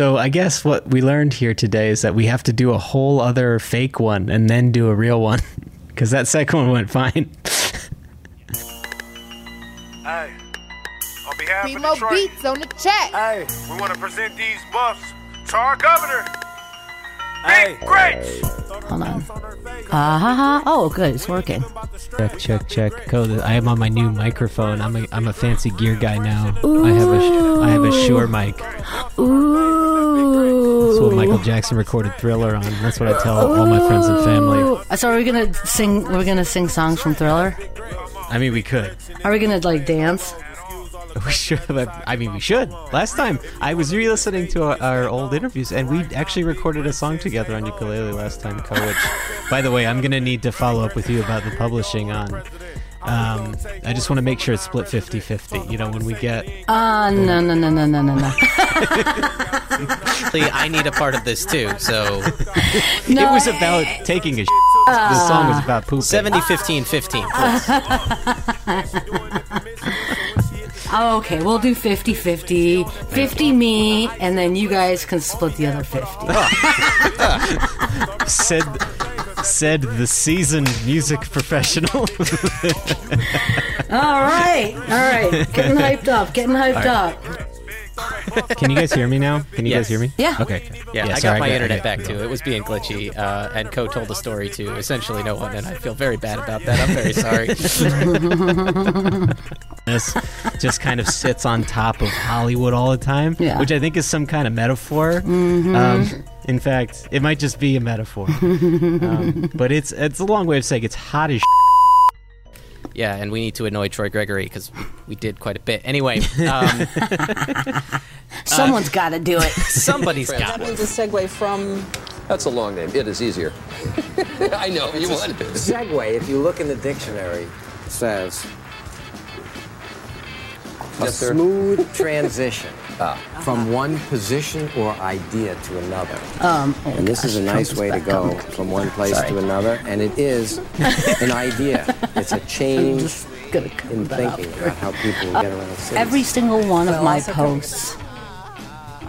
So I guess what we learned here today is that we have to do a whole other fake one and then do a real one because that second one went fine. Hey, on behalf Need of Detroit, beats on the track. hey, we want to present these buffs to our governor, Big Grinch. Hold on. Ah ha ha. Oh, good. It's working. Check, check, check. Code. I am on my new microphone. I'm a, I'm a fancy gear guy now. I have a, I have a Shure mic. Ooh. That's what Michael Jackson recorded Thriller on. That's what I tell all my friends and family. Uh, So are we gonna sing? We're gonna sing songs from Thriller. I mean, we could. Are we gonna like dance? We should. I mean, we should. Last time I was re-listening to our, our old interviews, and we actually recorded a song together on ukulele last time. Ko, which, by the way, I'm gonna need to follow up with you about the publishing on. Um, I just want to make sure it's split 50-50. You know, when we get Uh no no no no no no no. Actually, I need a part of this too. So No, it was about taking a. the song was about pooping. 70, 15, 15. Oh, okay, we'll do 50 50. 50 me, and then you guys can split the other 50. Ah. said said the seasoned music professional. all right, all right. Getting hyped up, getting hyped All up. Can you guys hear me now? Can you Yes. guys hear me? Yeah. Okay. okay. Yeah, I sorry, got my I internet I back too. It was being glitchy, uh, and Ko told the story to essentially no one, and I feel very bad about that. I'm very sorry. This just kind of sits on top of Hollywood all the time, Yeah. which I think is some kind of metaphor. Mhm. Um, in fact, it might just be a metaphor, um, but it's it's a long way of saying it's hot as. Yeah, and we need to annoy Troy Gregory because we, we did quite a bit. Anyway, um, Someone's got to do it. somebody's got That means a segue from. That's a long name. It is easier. I know. You wanted it. Segway, if you look in the dictionary, says a Yes, smooth transition from one position or idea to another. Um, oh and this gosh, is a nice Trump way to go up. from one place Sorry. to another, and it is an idea. It's a change in that up. thinking about how people get around cities. Every single one of my posts.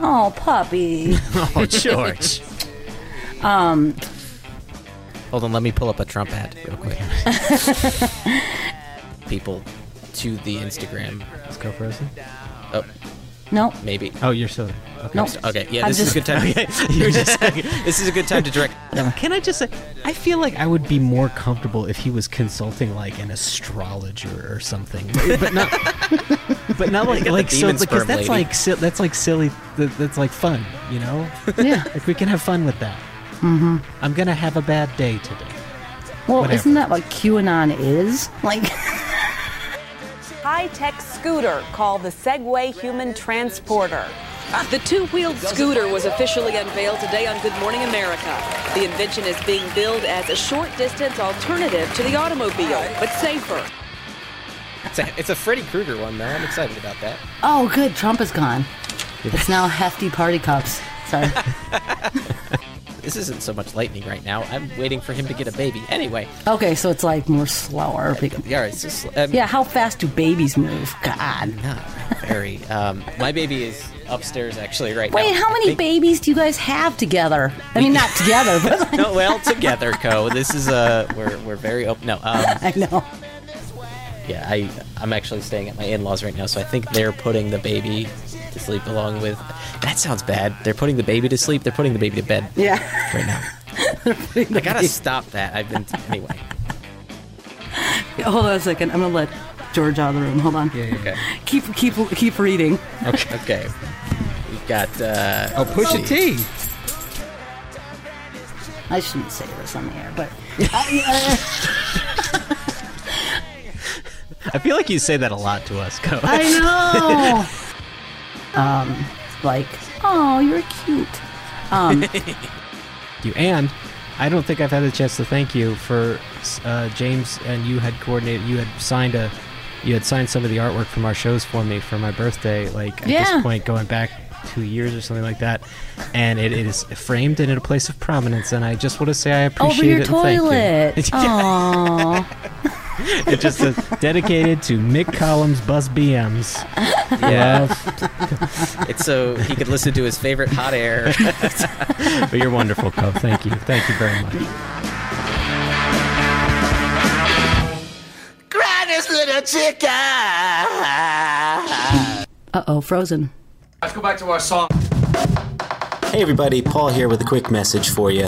Oh, puppy. Oh, George. Um, Hold on, let me pull up a Trump ad real quick. People to the Instagram. Let's go frozen. Oh, no. maybe. Oh, you're soda. Okay. Nope. Okay, yeah, I'm this is a good time. Okay, you're just this is a good time to direct. Can I just say, I feel like I would be more comfortable if he was consulting like an astrologer or something, but, but not, but not like Get like so because that's lady. like si- that's like silly, that, that's like fun, you know? Yeah. like we can have fun with that. hmm I'm gonna have a bad day today. Well, Whatever. isn't that what QAnon is? Like, High-tech scooter called the Segway Human Transporter. Ah, the two wheeled scooter was officially unveiled today on Good Morning America. The invention is being billed as a short distance alternative to the automobile, but safer. It's a, it's a Freddy Krueger one, though. I'm excited about that. oh, good, Trump is gone. It's now hefty party cups. Sorry. This isn't so much lightning right now. I'm waiting for him to get a baby. Anyway, Okay, so it's like more slower. because- yeah, it's just, um, Yeah, how fast do babies move? God. not very. Um, my baby is upstairs actually right now. Wait, how many think- babies do you guys have together? I mean, not together, but like, no, well, together, Ko. This is uh, we're we're very open. No, um, I know. Yeah, I I'm actually staying at my in-laws right now, so I think they're putting the baby to sleep along with. That sounds bad. They're putting the baby to sleep. They're putting the baby to bed Yeah. right now. I gotta stop that. I've been anyway. Hold on a second. I'm gonna let George out of the room. Hold on. Yeah, yeah. Okay. Keep keep keep reading. Okay. Okay. We've got. Uh, Oh, push a let's see. T. I shouldn't say this on the air, but I feel like you say that a lot to us, Ko. I know. um, like, oh, you're cute. Um, you and I don't think I've had a chance to thank you for uh, James and you had coordinated. You had signed a. You had signed some of the artwork from our shows for me for my birthday. Like at Yeah. this point, going back two years or something like that, and it, it is framed and in a place of prominence. And I just want to say I over appreciate your it. and thank you. toilet. Aww. It just says dedicated to Mick Collins Bus BMs. Yeah. It's so he could listen to his favorite hot air. but you're wonderful, Cove. Thank you. Thank you very much. Granny's little chicken. Uh oh, Frozen. Let's go back to our song. Hey everybody, Paul here with a quick message for you.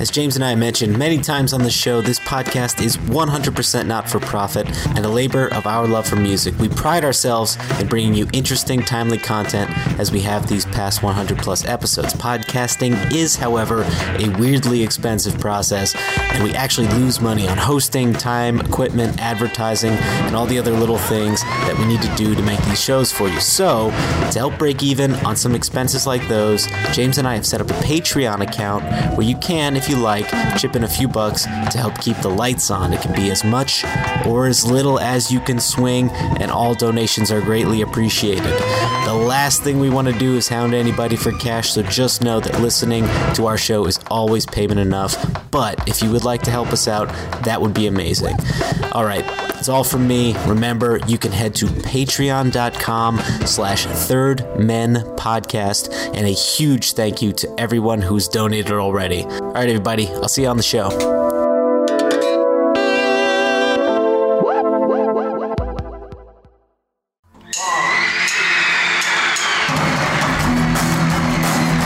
As James and I mentioned many times on the show, this podcast is 100% not for profit and a labor of our love for music. We pride ourselves in bringing you interesting, timely content as we have these past 100 plus episodes. Podcasting is, however, a weirdly expensive process, and we actually lose money on hosting, time, equipment, advertising, and all the other little things that we need to do to make these shows for you. So, to help break even on some expenses like those, James and I have set up a Patreon account where you can, if you like, chip in a few bucks to help keep the lights on. It can be as much or as little as you can swing, and all donations are greatly appreciated. The last thing we want to do is hound anybody for cash, so just know that listening to our show is always payment enough. But if you would like to help us out, that would be amazing. All right, that's all from me. Remember, you can head to patreon.com slash third men podcast and a huge thank you to everyone who's donated already. All right, everybody, I'll see you on the show.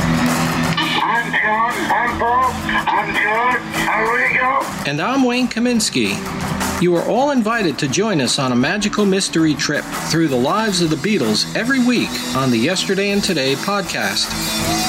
I'm John. I'm Paul. I'm George. I'm Rico. And I'm Wayne Kaminsky. You are all invited to join us on a magical mystery trip through the lives of the Beatles every week on the Yesterday and Today podcast.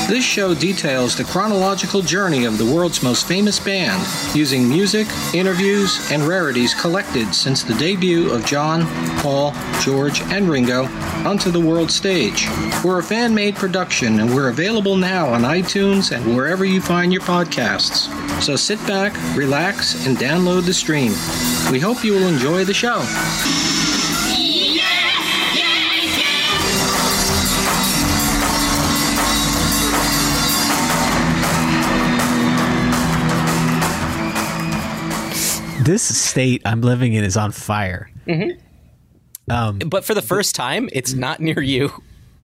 This show details the chronological journey of the world's most famous band using music, interviews, and rarities collected since the debut of John, Paul, George, and Ringo onto the world stage. We're a fan made production and we're available now on iTunes and wherever you find your podcasts. So sit back, relax, and download the stream. We hope you will enjoy the show. This state I'm living in is on fire. Mm-hmm. Um, but for the first time, it's not near you.